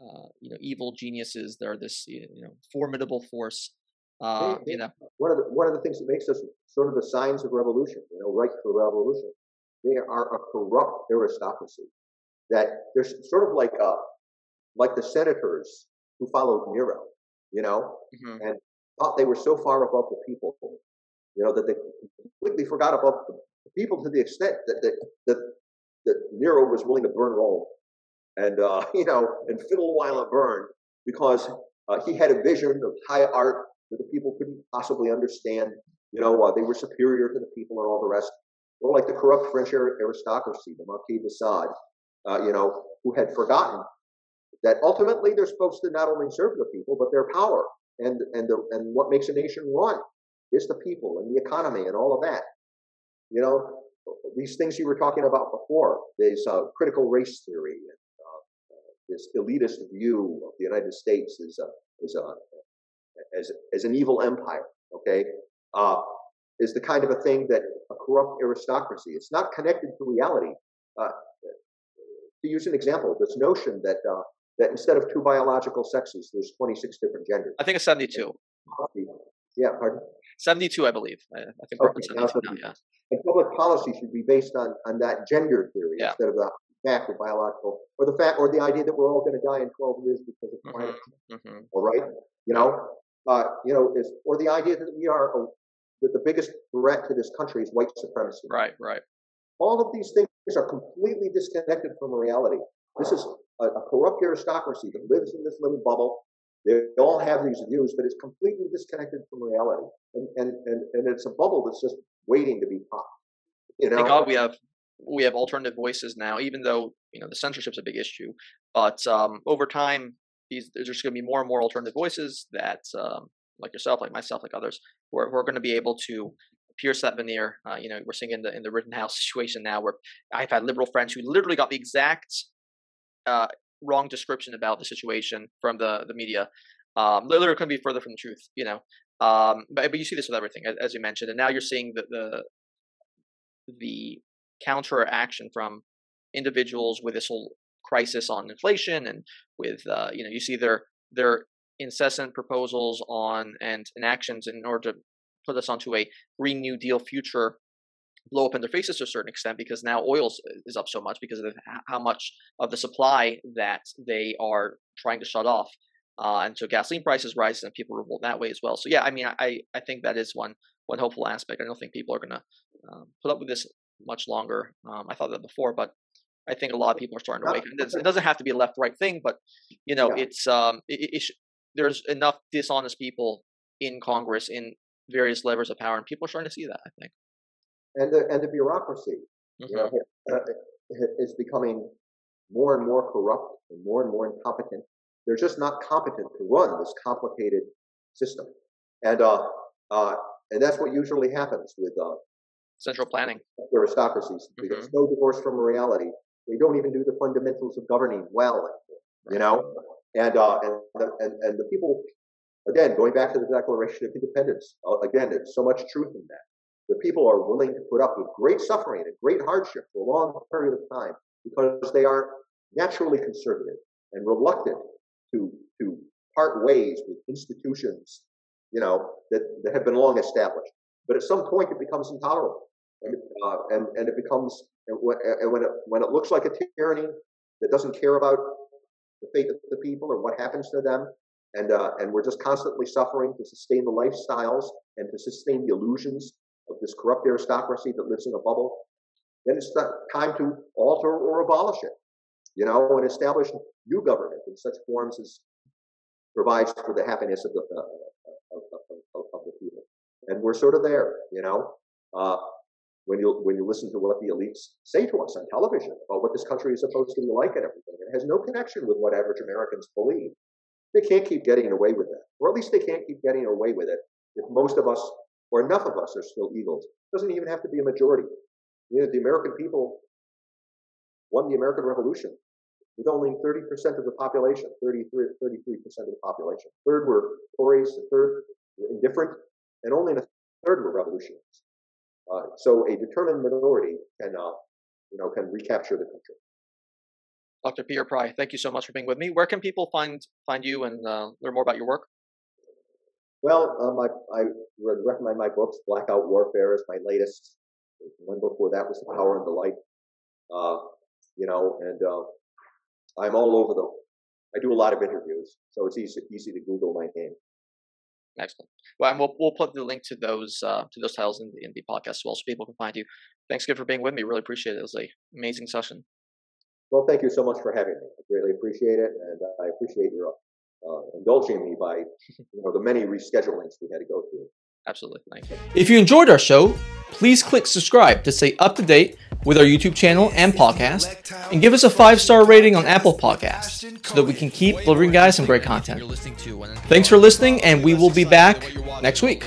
uh, you know, evil geniuses. They're this you know formidable force. Uh, you know, one of the one of the things that makes us sort of the signs of revolution. You know, right for revolution. They are a corrupt aristocracy that they're sort of like uh, like the senators who followed Nero, you know, mm-hmm. and thought they were so far above the people, you know, that they completely forgot about the people to the extent that that that, that Nero was willing to burn Rome, and uh, you know, and fiddle while it burned because uh, he had a vision of high art that the people couldn't possibly understand. You know, uh, they were superior to the people and all the rest. Or like the corrupt French aristocracy, the Marquis de Sade, uh, you know, who had forgotten that ultimately they're supposed to not only serve the people, but their power and and the, and what makes a nation run is the people and the economy and all of that. You know, these things you were talking about before, this uh, critical race theory, and, uh, this elitist view of the United States as a, as a as, as an evil empire. Okay, uh, is the kind of a thing that a corrupt aristocracy. It's not connected to reality. Uh, to use an example, this notion that uh, that instead of two biological sexes, there's 26 different genders. I think it's 72. Yeah, pardon? 72, I believe. I, I think okay, now, yeah. And public policy should be based on, on that gender theory yeah. instead of the fact of biological, or the fact, or the idea that we're all going to die in 12 years because of climate mm-hmm. change. Mm-hmm. All right, you know, uh, you know, is or the idea that we are a, that the biggest threat to this country is white supremacy. Right, right. All of these things are completely disconnected from reality. This is a, a corrupt aristocracy that lives in this little bubble. They all have these views, but it's completely disconnected from reality. And, and, and, and it's a bubble that's just waiting to be popped. You know? Thank God we have we have alternative voices now, even though you know the censorship's a big issue. But um, over time, these there's just going to be more and more alternative voices that, um, like yourself, like myself, like others, who are, who are going to be able to pierce that veneer. Uh, you know, we're seeing in the in the Rittenhouse situation now, where I've had liberal friends who literally got the exact uh, wrong description about the situation from the the media. Um, literally couldn't be further from the truth, you know. Um, but but you see this with everything, as, you mentioned, and now you're seeing the the the counter action from individuals with this whole crisis on inflation and with uh, you know you see their their incessant proposals on and, and actions in order to put us onto a green new deal future blow up in their faces to a certain extent because now oil is up so much because of how much of the supply that they are trying to shut off uh, and so gasoline prices rise and people revolt that way as well. So yeah, I mean, I I think that is one one hopeful aspect. I don't think people are going to um, put up with this much longer. Um, I thought that before, but I think a lot of people are starting to wake. up. It doesn't have to be a left right thing, but you know, yeah. it's um, it, it sh- there's enough dishonest people in Congress in various levers of power, and people are starting to see that. I think. And the and the bureaucracy, mm-hmm. you know, mm-hmm. uh, is becoming more and more corrupt and more and more incompetent they're just not competent to run this complicated system. And, uh, uh, and that's what usually happens with uh, central planning aristocracies. Mm-hmm. Because no divorce from reality. They don't even do the fundamentals of governing well, you know. And uh, and, and and the people, again, going back to the Declaration of Independence, uh, again, there's so much truth in that. The people are willing to put up with great suffering and great hardship for a long period of time because they are naturally conservative and reluctant to to part ways with institutions, you know, that, that have been long established. But at some point, it becomes intolerable, and uh, and and it becomes and when, it when it looks like a tyranny that doesn't care about the fate of the people or what happens to them, and uh, and we're just constantly suffering to sustain the lifestyles and to sustain the illusions of this corrupt aristocracy that lives in a bubble. Then it's time to alter or abolish it, you know, and establish new government in such forms as provides for the happiness of the uh, of, of, of, the people. And we're sort of there, you know. Uh, when you when you listen to what the elites say to us on television about what this country is supposed to be like and everything, it has no connection with what average Americans believe. They can't keep getting away with that, or at least they can't keep getting away with it if most of us or enough of us are still eagles. It doesn't even have to be a majority. You know, the American people won the American Revolution with only 30% of the population, 33, 33% of the population. third were Tories, a third were indifferent, and only a third were revolutionaries. Uh, so a determined minority can, uh, you know, can recapture the country. Dr. Peter Pry, thank you so much for being with me. Where can people find find you and uh, learn more about your work? Well, um, I, I would recommend my books. Blackout Warfare is my latest. One before that was The Power and the Light. Uh, you know, and uh, I'm all over the. I do a lot of interviews, so it's easy easy to Google my name. Excellent. Well, we'll we'll put the link to those uh, to those titles in the in the podcast as well, so people can find you. Thanks again for being with me. Really appreciate it. It was a amazing session. Well, thank you so much for having me. I greatly appreciate it, and I appreciate your uh, indulging me by you know the many reschedulings we had to go through. Absolutely. Thank you. If you enjoyed our show, please click subscribe to stay up to date with our YouTube channel and podcast, and give us a five star rating on Apple Podcasts so that we can keep delivering guys some great content. Thanks for listening, and we will be back next week.